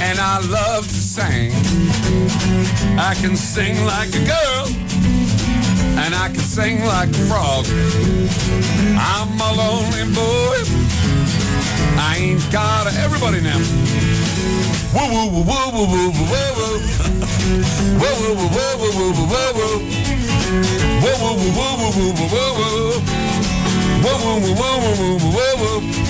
and I love to sing. I can sing like a girl, and I can sing like a frog. I'm a lonely boy. I ain't got a, everybody now. Woo woo woo woo woo woo woo woo woo. Woo woo woo woo woo woo woo woo woo. Woo woo woo woo woo woo woo woo woo. Woo woo woo woo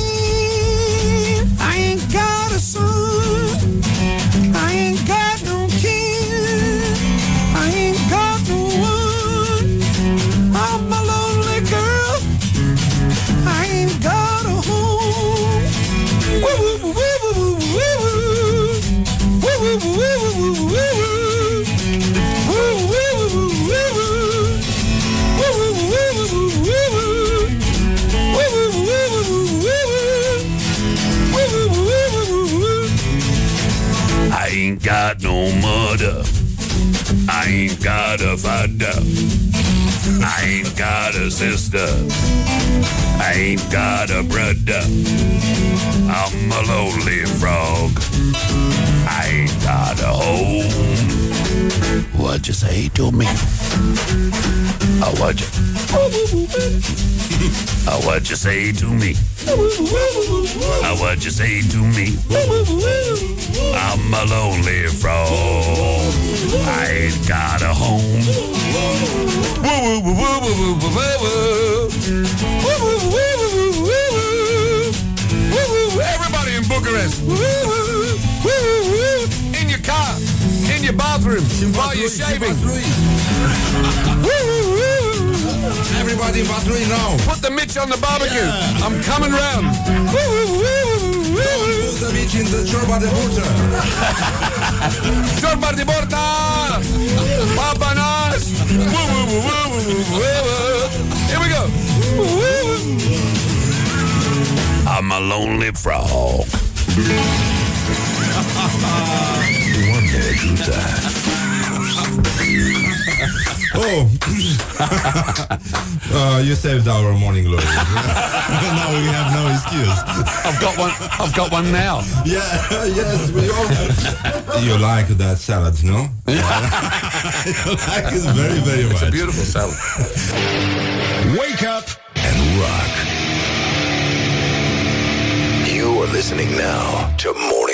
I ain't got a father. I ain't got a sister. I ain't got a brother. I'm a lonely frog. I ain't got a home. What'd you say to me? Oh, what'd you? Oh, what'd you say to me? Oh, what'd you say to me? I'm a lonely frog. I ain't got a home. Everybody in Bucharest. In your car, in your bathroom, while you're shaving. Everybody in Vaslui now. Put the Mitch on the barbecue. I'm coming round. Put the bitch in the ciorba de burtă Ciorba de burtă Papa nas. Here we go. I'm a lonely frog Doamne ajută Oh. Uh, You saved our morning glory Now we have no excuse. I've got one I've got one now. Yeah, yes, we all You like that salad, no? you like it very, very much It's a beautiful salad. Wake up and rock. You are listening now to Morning